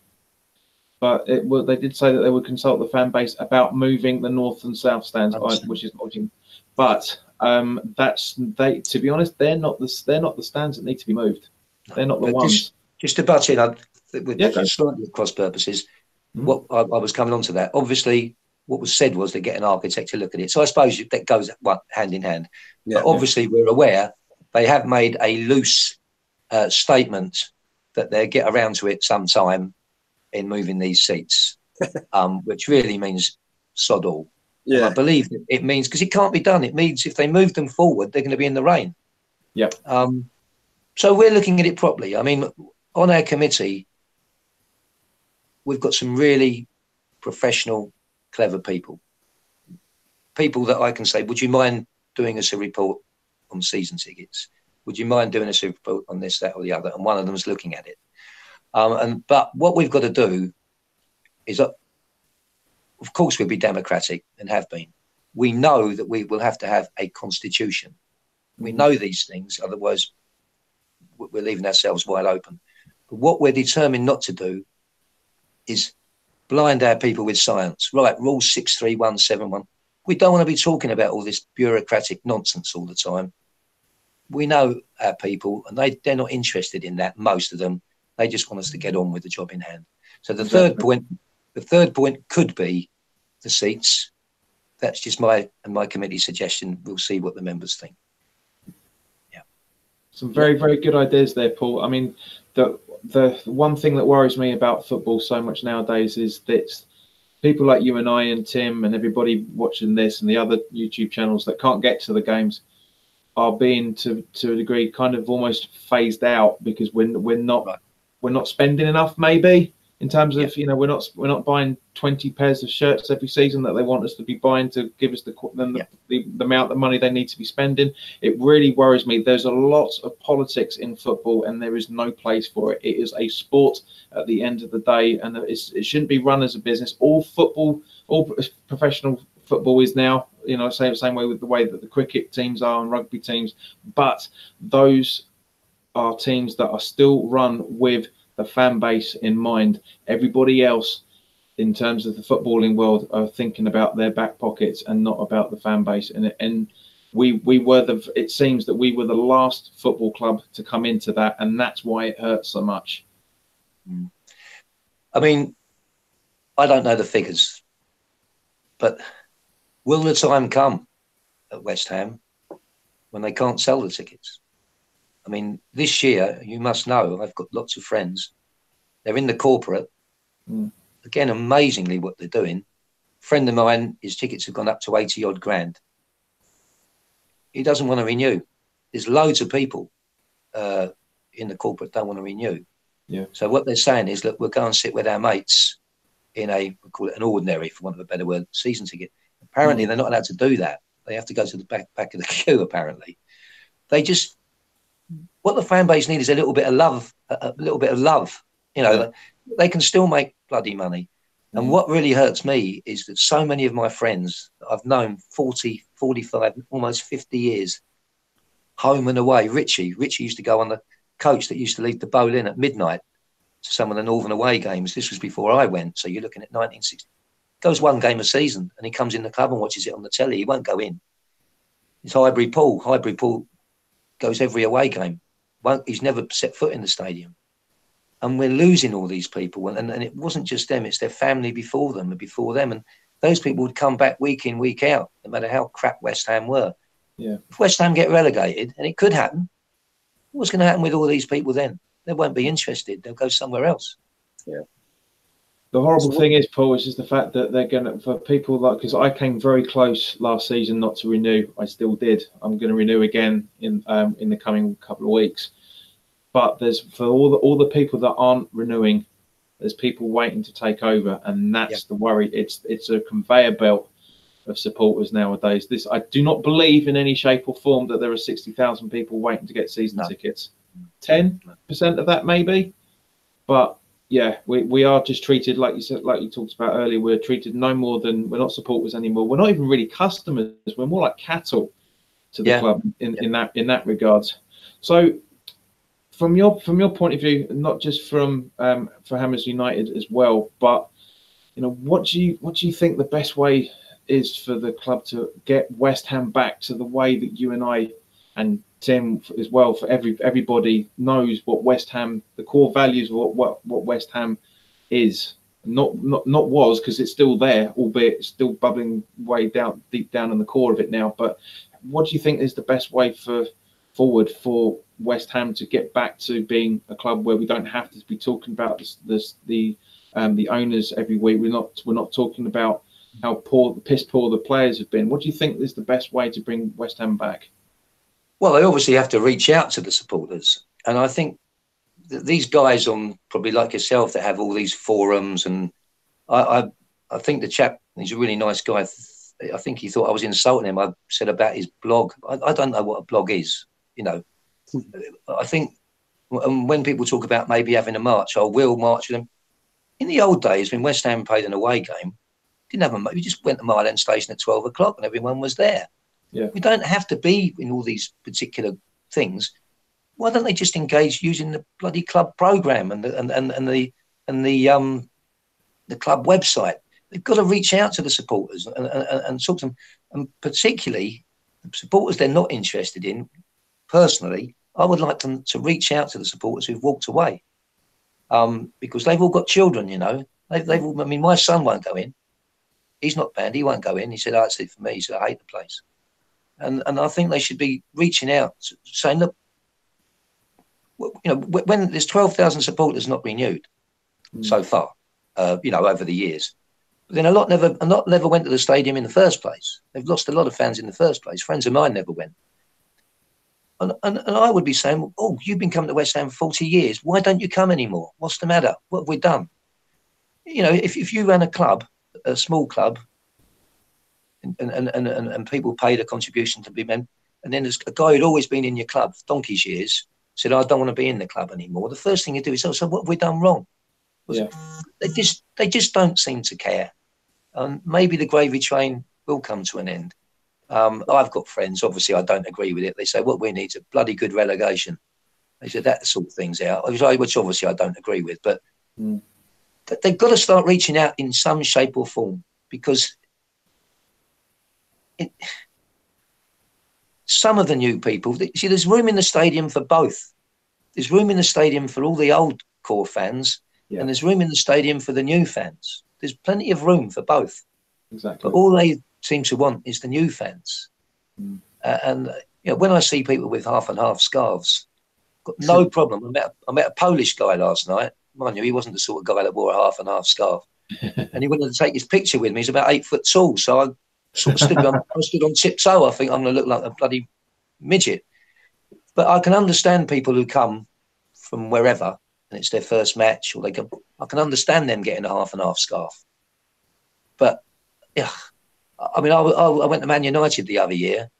but it well, they did say that they would consult the fan base about moving the north and south stands, Understand. which is obviously. But um, that's they. To be honest, they're not the they're not the stands that need to be moved. They're not the But ones. Just, just to butt in, I, with Yeah, go. slightly cross purposes, Mhm. what I, I was coming on to that. Obviously, what was said was to get an architect to look at it. So I suppose that goes one- hand in hand. Yeah. But obviously, we're aware they have made a loose uh, statement that they'll get around to it sometime in moving these seats, um, which really means sod all. And I believe it means because it can't be done. It means if they move them forward, they're going to be in the rain. Yep. Um, so we're looking at it properly. I mean, on our committee, we've got some really professional, clever people. People that I can say, would you mind doing us a report on season tickets? Would you mind doing a report on this, that, or the other? And one of them's looking at it. Um, and but what we've got to do is, uh, of course, we'll be democratic and have been. We know that we will have to have a constitution. We know these things, otherwise, we- we're leaving ourselves wide open. But what we're determined not to do is blind our people with science. Right, rule 63171. We don't want to be talking about all this bureaucratic nonsense all the time. We know our people, and they, they're not interested in that, most of them. They just want us to get on with the job in hand. So the third point, the third point could be the seats. That's just my and my committee suggestion. We'll see what the members think. Yeah, some very, very good ideas there, Paul. I mean, the the one thing that worries me about football so much nowadays is that people like you and I and Tim and everybody watching this and the other YouTube channels that can't get to the games are being to to a degree kind of almost phased out because we're we're not Right. we're not spending enough maybe in terms of Yeah. you know we're not we're not buying 20 pairs of shirts every season that they want us to be buying to give us the the, Yeah. the, the amount of money they need to be spending it really worries me there's a lot of politics in football and there is no place for it it is a sport at the end of the day and it's, it shouldn't be run as a business all football all professional football is now you know same same way with the way that the cricket teams are and rugby teams. But those are teams that are still run with the fan base in mind. Everybody else in terms of the footballing world are thinking about their back pockets and not about the fan base. And and we we were the it seems that we were the last football club to come into that and that's why it hurts so much. Mm. I mean, I don't know the figures, but will the time come at West Ham when they can't sell the tickets? I mean, this year, you must know, I've got lots of friends. They're in the corporate. Mm. Again, amazingly, what they're doing. friend of mine, his tickets have gone up to 80 odd grand. He doesn't want to renew. There's loads of people uh, in the corporate don't want to renew. Yeah. So what they're saying is, look, we'll go and sit with our mates in a we call it an ordinary, for want of a better word, season ticket. Apparently, they're not allowed to do that. They have to go to the back back of the queue. Apparently, they just what the fan base need is a little bit of love, a, a little bit of love. You know, Yeah. they can still make bloody money. And Mm. what really hurts me is that so many of my friends that I've known 40, 45, almost 50 years, home and away. Richie, Richie used to go on the coach that used to leave the Boleyn at midnight to some of the Northern away games. This was before I went. So you're looking at 1960. Goes one game a season and he comes in the club and watches it on the telly. He won't go in. It's Highbury Paul. Highbury Paul goes every away game. Won't, he's never set foot in the stadium. And we're losing all these people. And, and, it wasn't just them, it's their family before them and before them. And those people would come back week in, week out, no matter how crap West Ham were. Yeah. If West Ham get relegated, and it could happen, what's going to happen with all these people then? They won't be interested. They'll go somewhere else. The horrible thing is, Paul, is just the fact that they're going to, for people like, because I came very close last season not to renew. I still did. I'm going to renew again in um, in the coming couple of weeks. But there's for all the all the people that aren't renewing, there's people waiting to take over, and that's the worry. It's it's a conveyor belt of supporters nowadays. This I do not believe in any shape or form that there are sixty thousand people waiting to get season No. tickets. Ten percent of that maybe, but yeah, we, we are just treated like you said, like you talked about earlier. We're treated no more than we're not supporters anymore. We're not even really customers. We're more like cattle to the Yeah. club in, in that in that regards. So, from your from your point of view, not just from um, for Hammers United as well, but you know, what do you what do you think the best way is for the club to get West Ham back to the way that you and I and Tim as well for every everybody knows what West Ham the core values of what what, what West Ham is. Not not not was because it's still there albeit still bubbling way down deep down in the core of it now. But what do you think is the best way for forward for West Ham to get back to being a club where we don't have to be talking about this, this the um, the owners every week? We're not we're not talking about how poor the piss poor the players have been. What do you think is the best way to bring West Ham back Well, they obviously have to reach out to the supporters. And I think th- these guys on probably like yourself that have all these forums and I, I, I think the chap, he's a really nice guy. I think he thought I was insulting him. I said about his blog. I, I don't know what a blog is, you know. I think and um, when people talk about maybe having a march, I will march with them. In the old days, when West Ham played an away game, didn't have a we just went to Mile End Station at 12 o'clock and everyone was there. Yeah. We don't have to be in all these particular things. Why don't they just engage using the bloody club program and the and, and, and the and the um the club website? They've got to reach out to the supporters and, and, and talk to them, and particularly the supporters they're not interested in. Personally, I would like them to reach out to the supporters who've walked away, um, because they've all got children. You know, they've, they've all, I mean, my son won't go in. He's not banned. He won't go in. He said, "Oh, it's it for me." He said, "I hate the place," and and I think they should be reaching out, saying, "Look, you know, when there's twelve thousand supporters not renewed Mm. so far, uh, you know, over the years." But then a lot never, a lot never went to the stadium in the first place. They've lost a lot of fans in the first place. Friends of mine never went. And, and, and I would be saying, oh, you've been coming to West Ham for 40 years. Why don't you come anymore? What's the matter? What have we done? You know, if, if you ran a club, a small club, and, and, and, and, and people paid a contribution to be men, and then there's a guy who'd always been in your club, donkey's years, said, I don't want to be in the club anymore. The first thing you do is, oh, so what have we done wrong? Yeah. They just, they just don't seem to care. And maybe the gravy train will come to an end. Um, I've got friends, obviously, I don't agree with it. They say, what we need is a bloody good relegation. They said that sort of things out, which obviously I don't agree with. But Mm. but they've got to start reaching out in some shape or form because it, some of the new people, see, there's room in the stadium for both. There's room in the stadium for all the old core fans, Yeah. and there's room in the stadium for the new fans. There's plenty of room for both. Exactly. But all they seem to want is the new fans. Mm. Uh, and you know, when I see people with half and half scarves, got no problem. I met, I met a Polish guy last night. Mind you, he wasn't the sort of guy that wore a half and half scarf. and he wanted to take his picture with me. He's about eight foot tall, so I sort of stood on, I stood on tiptoe. I think I'm going to look like a bloody midget. But I can understand people who come from wherever and it's their first match, or they can. I can understand them getting a half and half scarf. But yeah, I mean, I, I, I went to Man United the other year,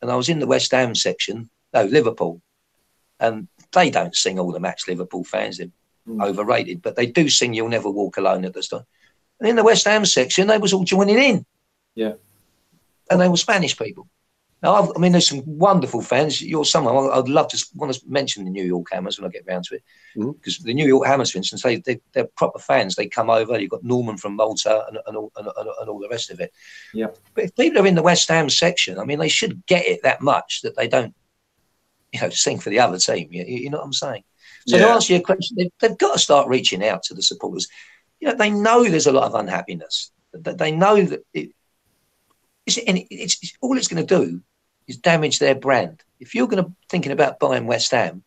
and I was in the West Ham section. No, Liverpool, and they don't sing all the match. Liverpool fans, they're Mm. overrated, but they do sing "You'll Never Walk Alone" at the start. And in the West Ham section, they was all joining in. Yeah. and they were Spanish people. Now, I've, I mean, there's some wonderful fans. You're someone I'd love to want to mention the New York Hammers when I get round to it, mm-hmm. because the New York Hammers, for instance, they, they they're proper fans. They come over. You've got Norman from Malta and, and, all, and, and, all the rest of it. Yeah. But if people are in the West Ham section, I mean, they should get it that much that they don't, you know, sing for the other team. You, you know what I'm saying? So to Yeah. answer your question, they've, they've got to start reaching out to the supporters. You know, they know there's a lot of unhappiness. They know that it, it's, and it's, it's all it's going to do is damage their brand. If you're going to thinking about buying West Ham,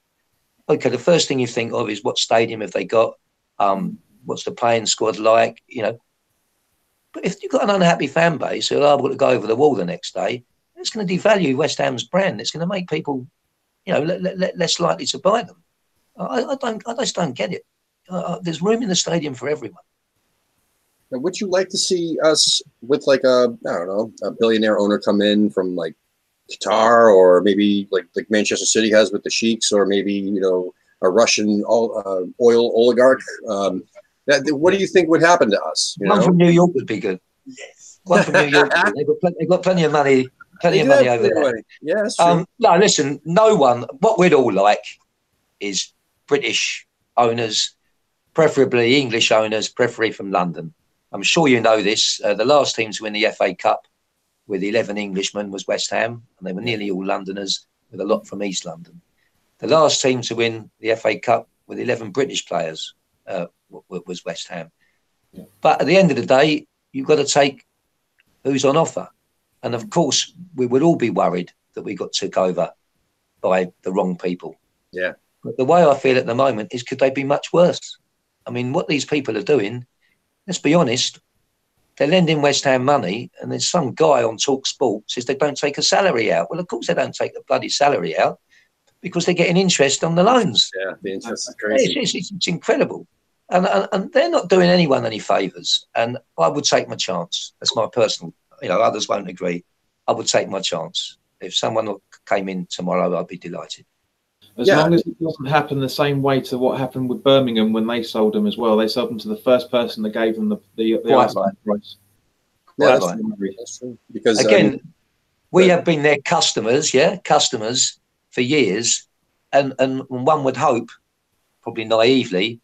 okay, the first thing you think of is what stadium have they got? Um, what's the playing squad like? You know, but if you've got an unhappy fan base who are able to go over the wall the next day, it's going to devalue West Ham's brand. It's going to make people, you know, le- le- le- less likely to buy them. I, I don't, I just don't get it. Uh, uh, there's room in the stadium for everyone. Would you like to see us with like a I don't know a billionaire owner come in from like Qatar or maybe like like Manchester City has with the Sheiks or maybe you know a Russian ol- uh, oil oligarch? Um, that what do you think would happen to us? You One know? from New York would be good. Yes. One from New York. They've got, plenty, they've got plenty of money, plenty They of money over there. money. Yeah. Um, no, listen, no one. What we'd all like is British owners, preferably English owners, preferably from London. I'm sure you know this. Uh, the last team to win the FA Cup with 11 Englishmen was West Ham, and they were nearly all Londoners, with a lot from East London. The last team to win the FA Cup with 11 British players uh, was West Ham. Yeah. But at the end of the day, you've got to take who's on offer. And of course, we would all be worried that we got took over by the wrong people. Yeah. But the way I feel at the moment is could they be much worse? I mean, what these people are doing, let's be honest, they're lending West Ham money, and there's some guy on Talk Sport says they don't take a salary out. Well, of course they don't take the bloody salary out because they're getting interest on the loans. yeah, the interest is It's, crazy. it's, it's, it's incredible. And, and, and they're not doing anyone any favours. And I would take my chance. That's my personal, you know, others won't agree. I would take my chance. If someone came in tomorrow, I'd be delighted. As Yeah. long as it doesn't happen the same way to what happened with Birmingham when they sold them as well. They sold them to the first person that gave them the the, the Quite price. Yeah, that's, that's. Because Again, um, we but- have been their customers, yeah, customers for years. And, and one would hope, probably naively,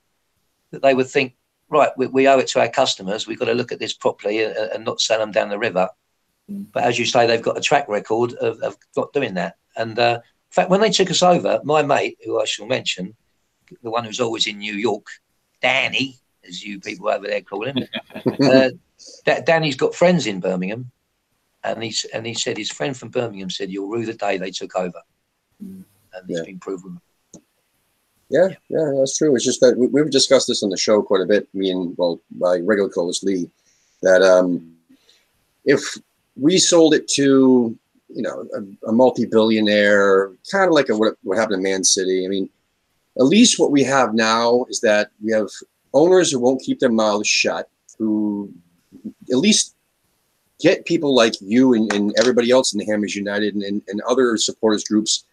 that they would think, right, we, we owe it to our customers. We've got to look at this properly and, and not sell them down the river. Mm. But as you say, they've got a track record of, of not doing that. And uh, in fact, when they took us over, my mate, who I shall mention, the one who's always in New York, Danny, as you people over there call him, uh, Da- Danny's got friends in Birmingham, and he's and he said his friend from Birmingham said you'll rue the day they took over, and it's Yeah. been proven. Yeah, yeah, that's true. It's just that we, we've discussed this on the show quite a bit. Me and well, my regular co-host Lee, that um, if we sold it to you know, a, a multi-billionaire, kind of like a, what, what happened in Man City. I mean, at least what we have now is that we have owners who won't keep their mouths shut, who at least get people like you and, and everybody else in the Hammers United and, and, and other supporters groups.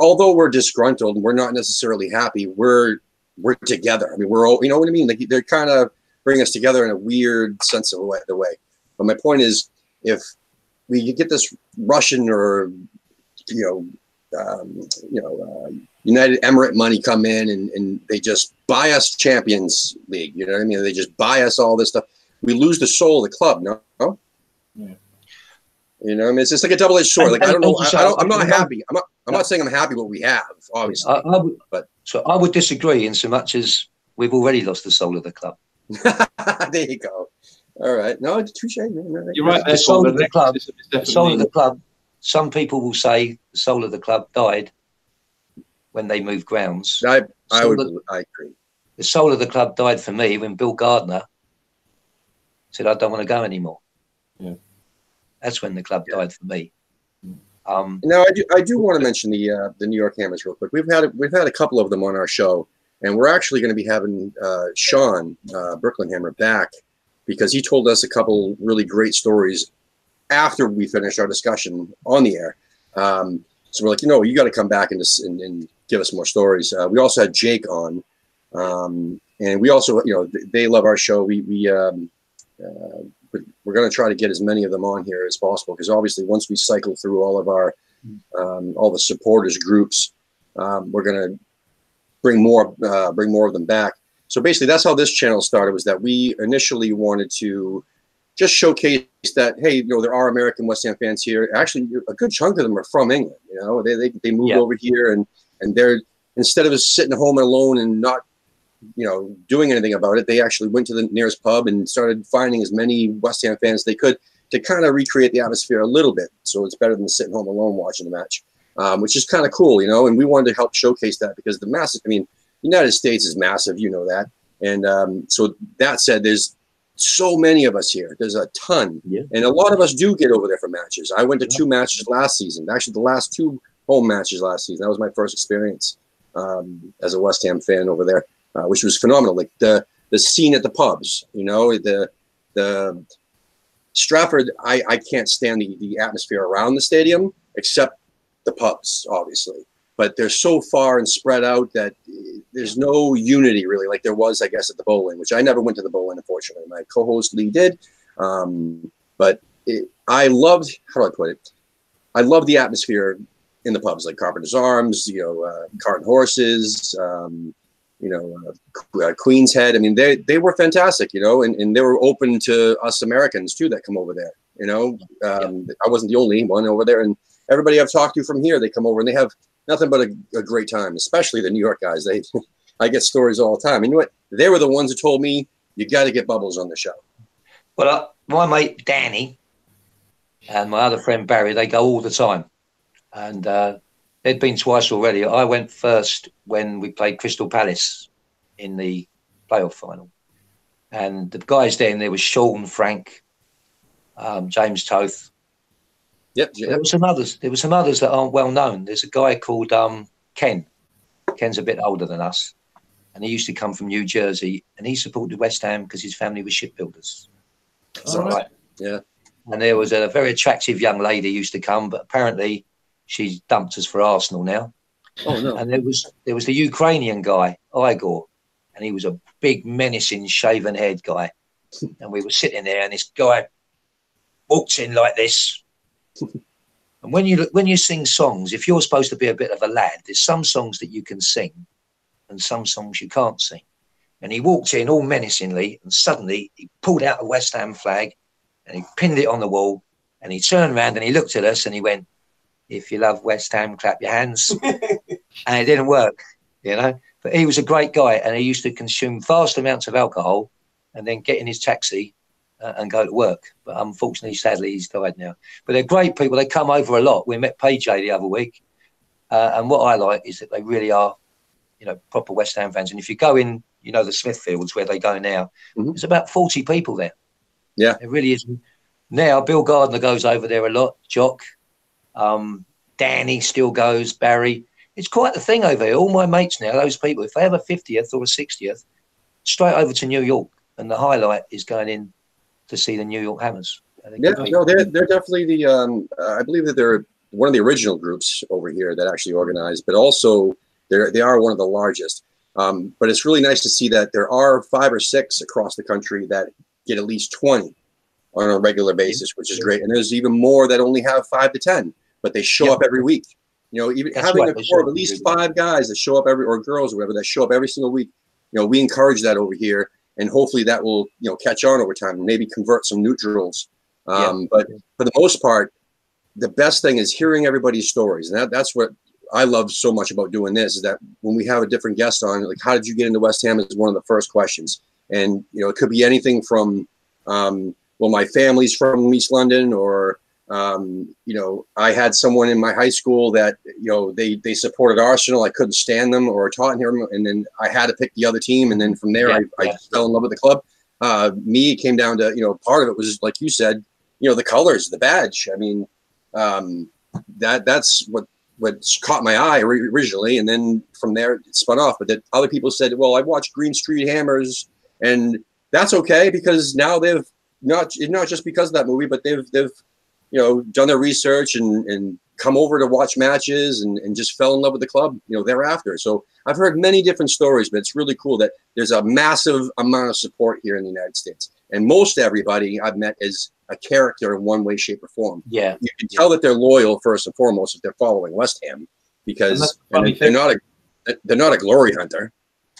Although we're disgruntled and we're not necessarily happy, we're we're together. I mean, we're all, you know what I mean? Like they're kind of bring us together in a weird sense of the way. But my point is, if we get this Russian or you know, um, you know, uh, United Emirate money come in and, and they just buy us Champions League. You know what I mean? They just buy us all this stuff. We lose the soul of the club. No. Yeah. You know, I mean, it's just like a double-edged sword. And- Like I don't know. I, I'm not happy. I'm not. I'm not saying I'm happy what we have. Obviously, I, I would, But- so I would disagree in so much as we've already lost the soul of the club. there you go. All right. No, touche. man. All right. You're right. The soul of the next club- system The soul of the club. Some people will say the soul of the club died when they moved grounds. I, I would. of- I agree. the soul of the club died for me when Bill Gardner said, I don't want to go anymore. Yeah. That's when the club Yeah. died for me. Mm. Um, Now, I do. I do want to mention the uh, the New York Hammers real quick. We've had we've had a couple of them on our show, and we're actually going to be having uh, Sean uh, Brooklyn Hammer back because he told us a couple really great stories after we finished our discussion on the air. Um, so we're like, you know, you got to come back and, just, and and give us more stories. Uh, we also had Jake on, um, and we also, you know, they love our show. We we um, uh, we're going to try to get as many of them on here as possible because obviously once we cycle through all of our um, all the supporters groups um, we're going to bring more uh, bring more of them back so basically that's how this channel started was that we initially wanted to just showcase that hey you know there are american west ham fans here actually a good chunk of them are from england you know they, they, they moved Yeah. over here and and they're instead of just sitting home alone and not you know, doing anything about it. They actually went to the nearest pub and started finding as many West Ham fans as they could to kind of recreate the atmosphere a little bit. So it's better than sitting home alone watching the match, um, which is kind of cool, you know. And we wanted to help showcase that because the massive, I mean, United States is massive, you know that. And um, so that said, there's so many of us here. There's a ton, Yeah. and a lot of us do get over there for matches. I went to two matches last season. Actually, the last two home matches last season. That was my first experience um, as a West Ham fan over there uh, which was phenomenal. Like the the scene at the pubs, you know, the the Stratford. I I can't stand the the atmosphere around the stadium except the pubs, obviously. But they're so far and spread out that eh, there's no unity really, like there was, I guess, at the Boleyn, which I never went to the Boleyn, unfortunately. My co-host Lee did, um, but it, I loved. How do I put it? I love the atmosphere in the pubs, like Carpenter's Arms, you know, uh, Cart and Horses, um, you know, uh, uh, Queen's Head. I mean, they they were fantastic, you know, and, and they were open to us Americans too that come over there. You know, um, I wasn't the only one over there, and everybody I've talked to from here, they come over and they have nothing but a, a great time. Especially the New York guys. They, I get stories all the time. And you know what? They were the ones who told me you got to get Bubbles on the show. well, uh, my mate Danny and my other friend Barry, they go all the time. And uh, they'd been twice already. I went first when we played Crystal Palace in the playoff final. And the guys then, there was Sean, Frank, um, James Toth, Yep. There were some others. There were some others that aren't well known. There's a guy called um, Ken. Ken's a bit older than us, and he used to come from New Jersey, and he supported West Ham because his family was shipbuilders. All right. Yeah. And there was a very attractive young lady used to come, but apparently she's dumped us for Arsenal now. Oh no. And there was there was the Ukrainian guy, Igor, and he was a big menacing shaven head guy. And we were sitting there, and this guy walks in like this. And when you when you sing songs, if you're supposed to be a bit of a lad, there's some songs that you can sing, and some songs you can't sing. And he walked in all menacingly, and suddenly he pulled out a West Ham flag, and he pinned it on the wall, and he turned around and he looked at us and he went, "If you love West Ham, clap your hands." and it didn't work, you know. But he was a great guy, and he used to consume vast amounts of alcohol, and then get in his taxi uh, and go to work. But unfortunately, sadly, he's died now. But they're great people. They come over a lot. We met PJ the other week, uh, and what I like is that they really are, you know, proper West Ham fans. And if you go in, you know, the Smithfields where they go now, Mhm. there's about forty people there. Yeah. it really is. Now, Bill Gardner goes over there a lot. Jock. Um, Danny still goes. Barry. It's quite the thing over here. All my mates now, those people, if they have a 50th or a 60th, straight over to New York, and the highlight is going in to see the New York Hammers. Yeah, no, they're they're definitely the. Um, I believe that they're one of the original groups over here that actually organized, but also they're they are one of the largest. Um, but it's really nice to see that there are five or six across the country that get at least twenty on a regular basis, which is great. And there's even more that only have five to ten, but they show Yeah. up every week. You know, even That's having right, a core of at least five guys that show up every or girls or whatever that show up every single week. You know, we encourage that over here, and hopefully that will you know catch on over time and maybe convert some neutrals. Um, But for the most part, the best thing is hearing everybody's stories, and that, that's what I love so much about doing this. Is that when we have a different guest on, like how did you get into West Ham is one of the first questions, and you know it could be anything from, um, well, my family's from East London, or um, you know, I had someone in my high school that you know they they supported Arsenal. I couldn't stand them, or Tottenham, and then I had to pick the other team, and then from there Yeah, I, I yeah. just fell in love with the club. Uh, me it came down to you know part of it was like you said, you know the colors, the badge. I mean, um, that that's what what caught my eye originally, and then from there it spun off. But that other people said, well, I watched Green Street Hammers, and that's okay because now they've not not just because of that movie, but they've they've you know done their research and and come over to watch matches and, and just fell in love with the club you know thereafter. So i've heard many different stories but it's really cool that there's a massive amount of support here in the united states. And most everybody i've met is a character in one way shape or form. Yeah, you can tell that they're loyal first and foremost if they're following west ham because that's the they're not a they're not a glory hunter.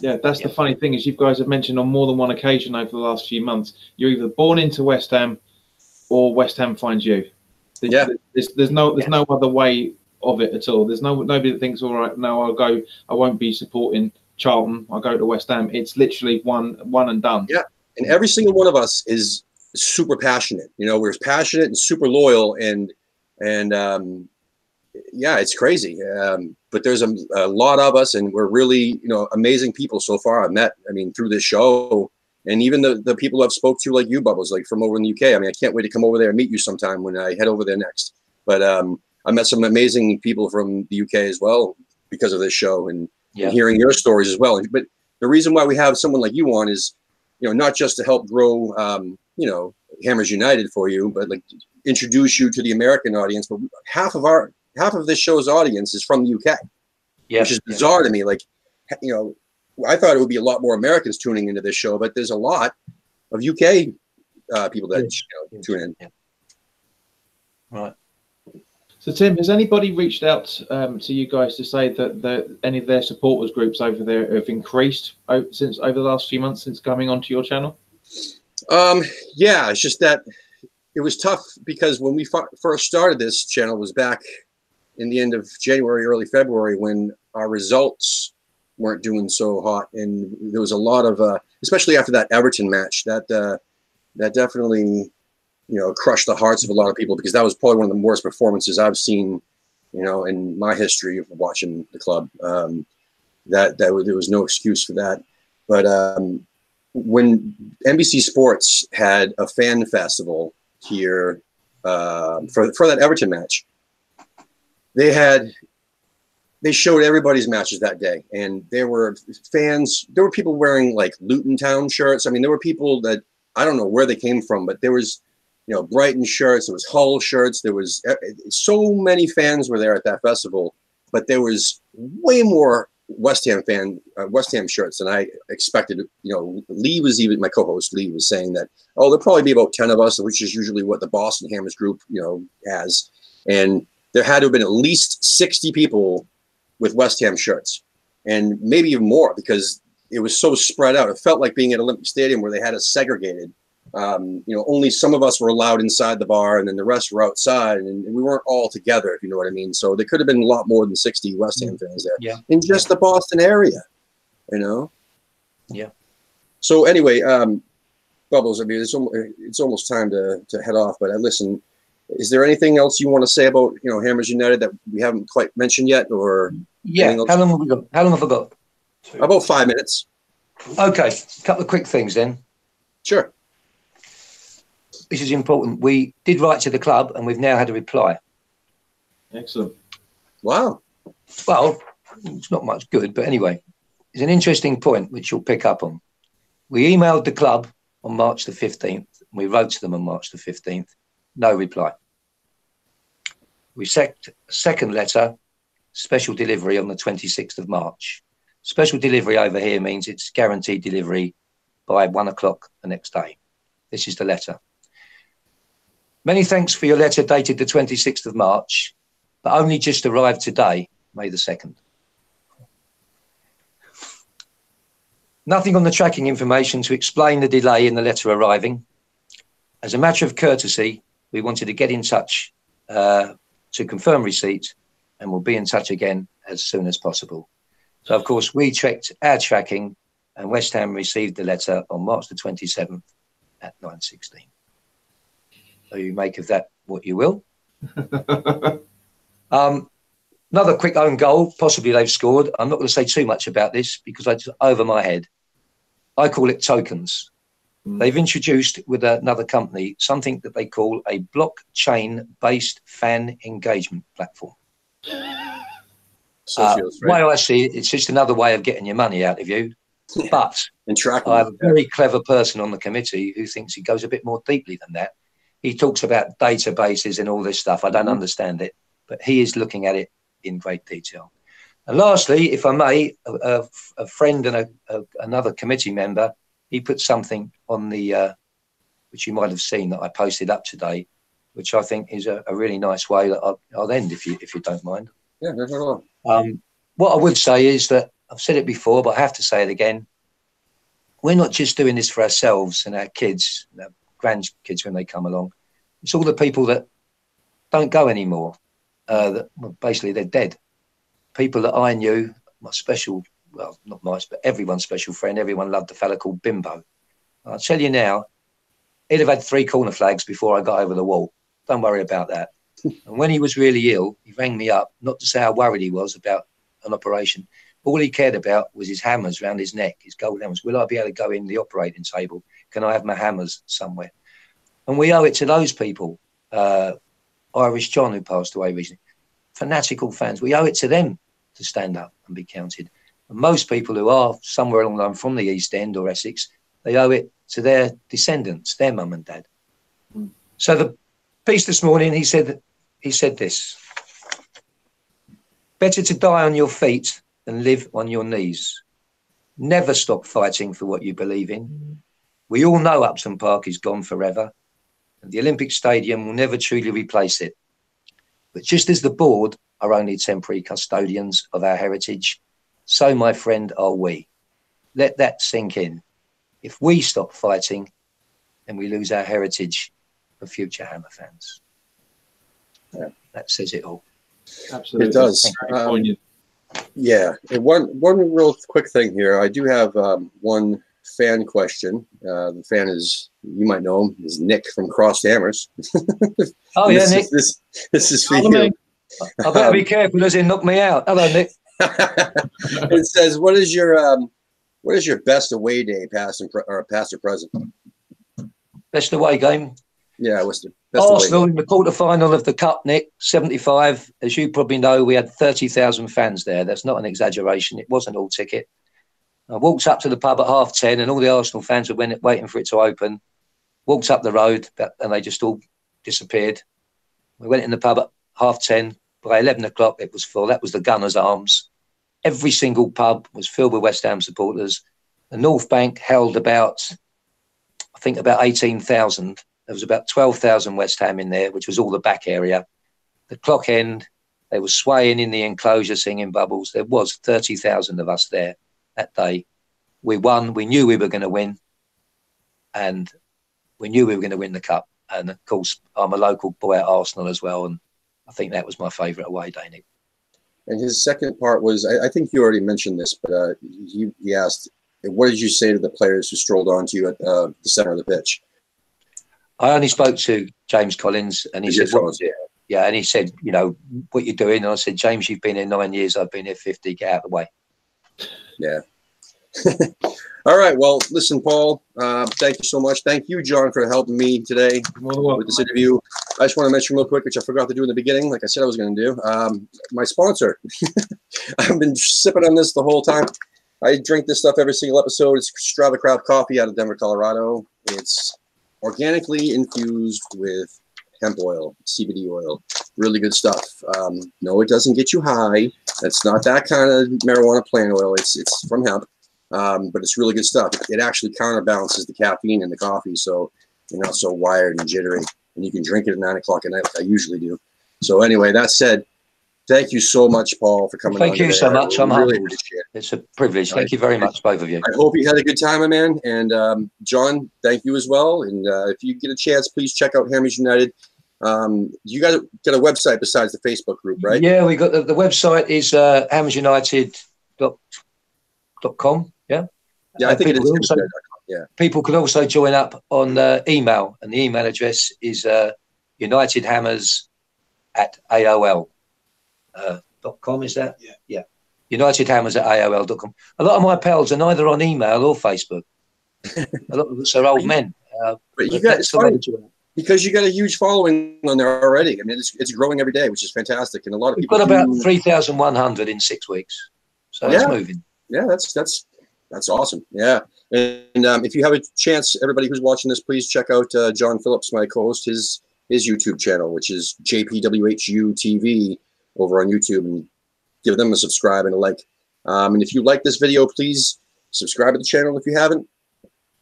Yeah, that's the funny thing is you guys have mentioned on more than one occasion over the last few months. You're either born into West Ham, or West Ham finds you. There's, Yeah. There's, there's no there's no other way of it at all. There's no nobody that thinks all right. No, I'll go. I won't be supporting Charlton. I'll go to West Ham. It's literally one one and done. Yeah. and every single one of us is super passionate you know we're passionate and super loyal and and um yeah it's crazy um but there's a, a lot of us and we're really you know amazing people so far i've met i mean through this show and even the, the people i've spoke to like you bubbles like from over in the uk i mean i can't wait to come over there and meet you sometime when i head over there next but um i met some amazing people from the uk as well because of this show and yeah, and hearing your stories as well. But the reason why we have someone like you on is, you know, not just to help grow, um, you know, Hammers United for you, but like introduce you to the American audience. But half of our half of this show's audience is from the UK, yeah. which is bizarre to me. Like, you know, I thought it would be a lot more Americans tuning into this show, but there's a lot of UK uh, people that you know, tune in. Yeah. Right. So Tim, has anybody reached out um, to you guys to say that the, any of their supporters groups over there have increased o- since over the last few months since coming onto your channel? Um, yeah, it's just that it was tough because when we f- first started this channel was back in the end of January, early February, when our results weren't doing so hot, and there was a lot of, uh, especially after that Everton match, that uh, that definitely, you know, crushed the hearts of a lot of people because that was probably one of the worst performances I've seen, you know, in my history of watching the club. Um, that that there was no excuse for that, but um, when NBC Sports had a fan festival here uh, for for that Everton match. They had they showed everybody's matches that day, and there were fans. There were people wearing like Luton Town shirts. I mean, there were people that I don't know where they came from, but there was you know Brighton shirts. There was Hull shirts. There was uh, so many fans were there at that festival, but there was way more West Ham fan uh, West Ham shirts than I expected. You know, Lee was even my co-host Lee was saying that oh there'll probably be about ten of us, which is usually what the Boston Hammers group you know has, and there had to have been at least sixty people with West Ham shirts, and maybe even more because it was so spread out. It felt like being at Olympic Stadium where they had us segregated. Um, you know, only some of us were allowed inside the bar, and then the rest were outside, and, we weren't all together, if you know what I mean. So there could have been a lot more than sixty West Ham fans there Yeah. in just the Boston area, you know. Yeah. So anyway, um, Bubbles, I mean, it's almost, it's almost time to to head off. But uh, listen, is there anything else you want to say about you know Hammers United that we haven't quite mentioned yet, or Yeah. How long have we got? How long have I got? about five minutes? Okay, a couple of quick things then. Sure. This is important. We did write to the club, and we've now had a reply. Excellent. Wow. Well, it's not much good, but anyway, it's an interesting point which you'll pick up on. We emailed the club on March the 15th. We wrote to them on March the 15th. No reply. We sent second letter, special delivery on the 26th of March. Special delivery over here means it's guaranteed delivery by one o'clock the next day. This is the letter. Many thanks for your letter dated the 26th of March, but only just arrived today, May the 2nd. Nothing on the tracking information to explain the delay in the letter arriving. As a matter of courtesy, we wanted to get in touch uh, to confirm receipt and we'll be in touch again as soon as possible. So, of course, we checked our tracking and West Ham received the letter on March the 27th at 9.16. So you make of that what you will. um, another quick own goal, possibly they've scored. I'm not going to say too much about this because it's over my head. I call it tokens. They've introduced with another company something that they call a blockchain based fan engagement platform. Uh, way? I see it, it's just another way of getting your money out of you. But And. I have a very clever person on the committee who thinks he goes a bit more deeply than that. He talks about databases and all this stuff. I don't Mhm. understand it, but he is looking at it in great detail. And lastly, if I may, a, a- a friend and a, a, another committee member, he put something on the, uh, which you might have seen that I posted up today, which I think is a, a really nice way that I'll, I'll end if you if you don't mind. Yeah, no, no. Um, what I would say is that I've said it before, but I have to say it again. We're not just doing this for ourselves and our kids, and our grandkids when they come along. It's all the people that don't go anymore. Uh, that well, basically they're dead. People that I knew, my special, well, not my, but everyone's special friend. Everyone loved a fella called Bimbo. I'll tell you now, he'd have had three corner flags before I got over the wall. Don't worry about that. and when he was really ill, he rang me up, not to say how worried he was about an operation. All he cared about was his hammers round his neck, his gold hammers. Will I be able to go in the operating table? Can I have my hammers somewhere? And we owe it to those people. Uh, Irish John, who passed away recently, fanatical fans. We owe it to them to stand up and be counted. And most people who are somewhere along the line from the East End or Essex, they owe it to their descendants, their mum and dad. Mm. So the piece this morning, he said, he said this: "Better to die on your feet than live on your knees. Never stop fighting for what you believe in. We all know Upton Park is gone forever, and the Olympic Stadium will never truly replace it. But just as the board are only temporary custodians of our heritage, so, my friend, are we. Let that sink in. If we stop fighting, then we lose our heritage for future Hammer fans. Yeah. That says it all. Absolutely. It does. Um. Yeah, and one one real quick thing here. I do have um, one fan question. Uh, the fan is you might know him is Nick from Crossed Hammers. Oh, yeah, this Nick. Is, this this is for you. I better be careful as he knock me out. Hello, Nick. it says, "What is your um, what is your best away day, past and pre- or past or present?" Best away game. Yeah, what's the best away? Arsenal in the quarter final of the Cup, Nick, 75. As you probably know, we had 30,000 fans there. That's not an exaggeration. It wasn't all ticket. I walked up to the pub at half 10, and all the Arsenal fans were waiting for it to open. Walked up the road, and they just all disappeared. We went in the pub at half 10. By 11 o'clock, it was full. That was the Gunners' Arms. Every single pub was filled with West Ham supporters. The North Bank held about, I think, about 18,000 there was about 12,000 West Ham in there, which was all the back area. The clock end, they were swaying in the enclosure singing bubbles. There was 30,000 of us there that day. We won. We knew we were going to win. And we knew we were going to win the cup. And of course, I'm a local boy at Arsenal as well. And I think that was my favourite away day, Nick. And his second part was, I, I think you already mentioned this, but uh, he, he asked, "What did you say to the players who strolled onto you at uh, the center of the pitch?" I only spoke to James Collins and he said, Collins, was? Yeah, and he said, you know, what you're doing. And I said, James, you've been here nine years. I've been here 50. Get out of the way. Yeah. All right. Well, listen, Paul. Uh, thank you so much. Thank you, John, for helping me today More than welcome. with this interview. I just want to mention real quick, which I forgot to do in the beginning, like I said I was going to do. Um, my sponsor. I've been sipping on this the whole time. I drink this stuff every single episode. It's Strava Craft Coffee out of Denver, Colorado. It's organically infused with hemp oil, CBD oil. Really good stuff. Um, no, it doesn't get you high. It's not that kind of marijuana plant oil. It's it's from hemp, um, but it's really good stuff. It actually counterbalances the caffeine in the coffee, so you're not so wired and jittery. And you can drink it at nine o'clock at night, like I usually do. So anyway, that said, thank you so much, Paul, for coming. Thank you today. so much. I'm really humbled. it. It's a privilege. Thank you very much, both of you. I hope you had a good time, my man. And um, John, thank you as well. And uh, if you get a chance, please check out Hammers United. Um, you guys got a website besides the Facebook group, right? Yeah, we got the, the website is uh, Yeah. Yeah, I think it is. People also- Yeah. People can also join up on uh, email, and the email address is uh, unitedhammers at AOL. Uh, dot com, is that? Yeah. Yeah. Unitedhammers at AOL.com. A lot of my pals are neither on email or Facebook. a lot of us are old men. Uh, But you got because you got a huge following on there already. I mean, it's, it's growing every day, which is fantastic. And a lot of We've people got about do- 3,100 in six weeks. So it's Yeah. moving. Yeah, that's that's that's awesome. Yeah, and, um, if you have a chance, everybody who's watching this, please check out uh, John Phillips, my co-host, his his YouTube channel, which is JPWHU TV over on YouTube, and give them a subscribe and a like. Um, and if you like this video, please subscribe to the channel if you haven't.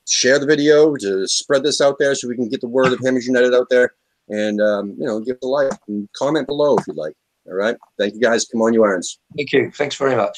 Share the video to spread this out there so we can get the word of Hammers United out there. And um, you know, give it a like and comment below if you'd like. All right. Thank you guys. Come on, you irons. Thank you. Thanks very much.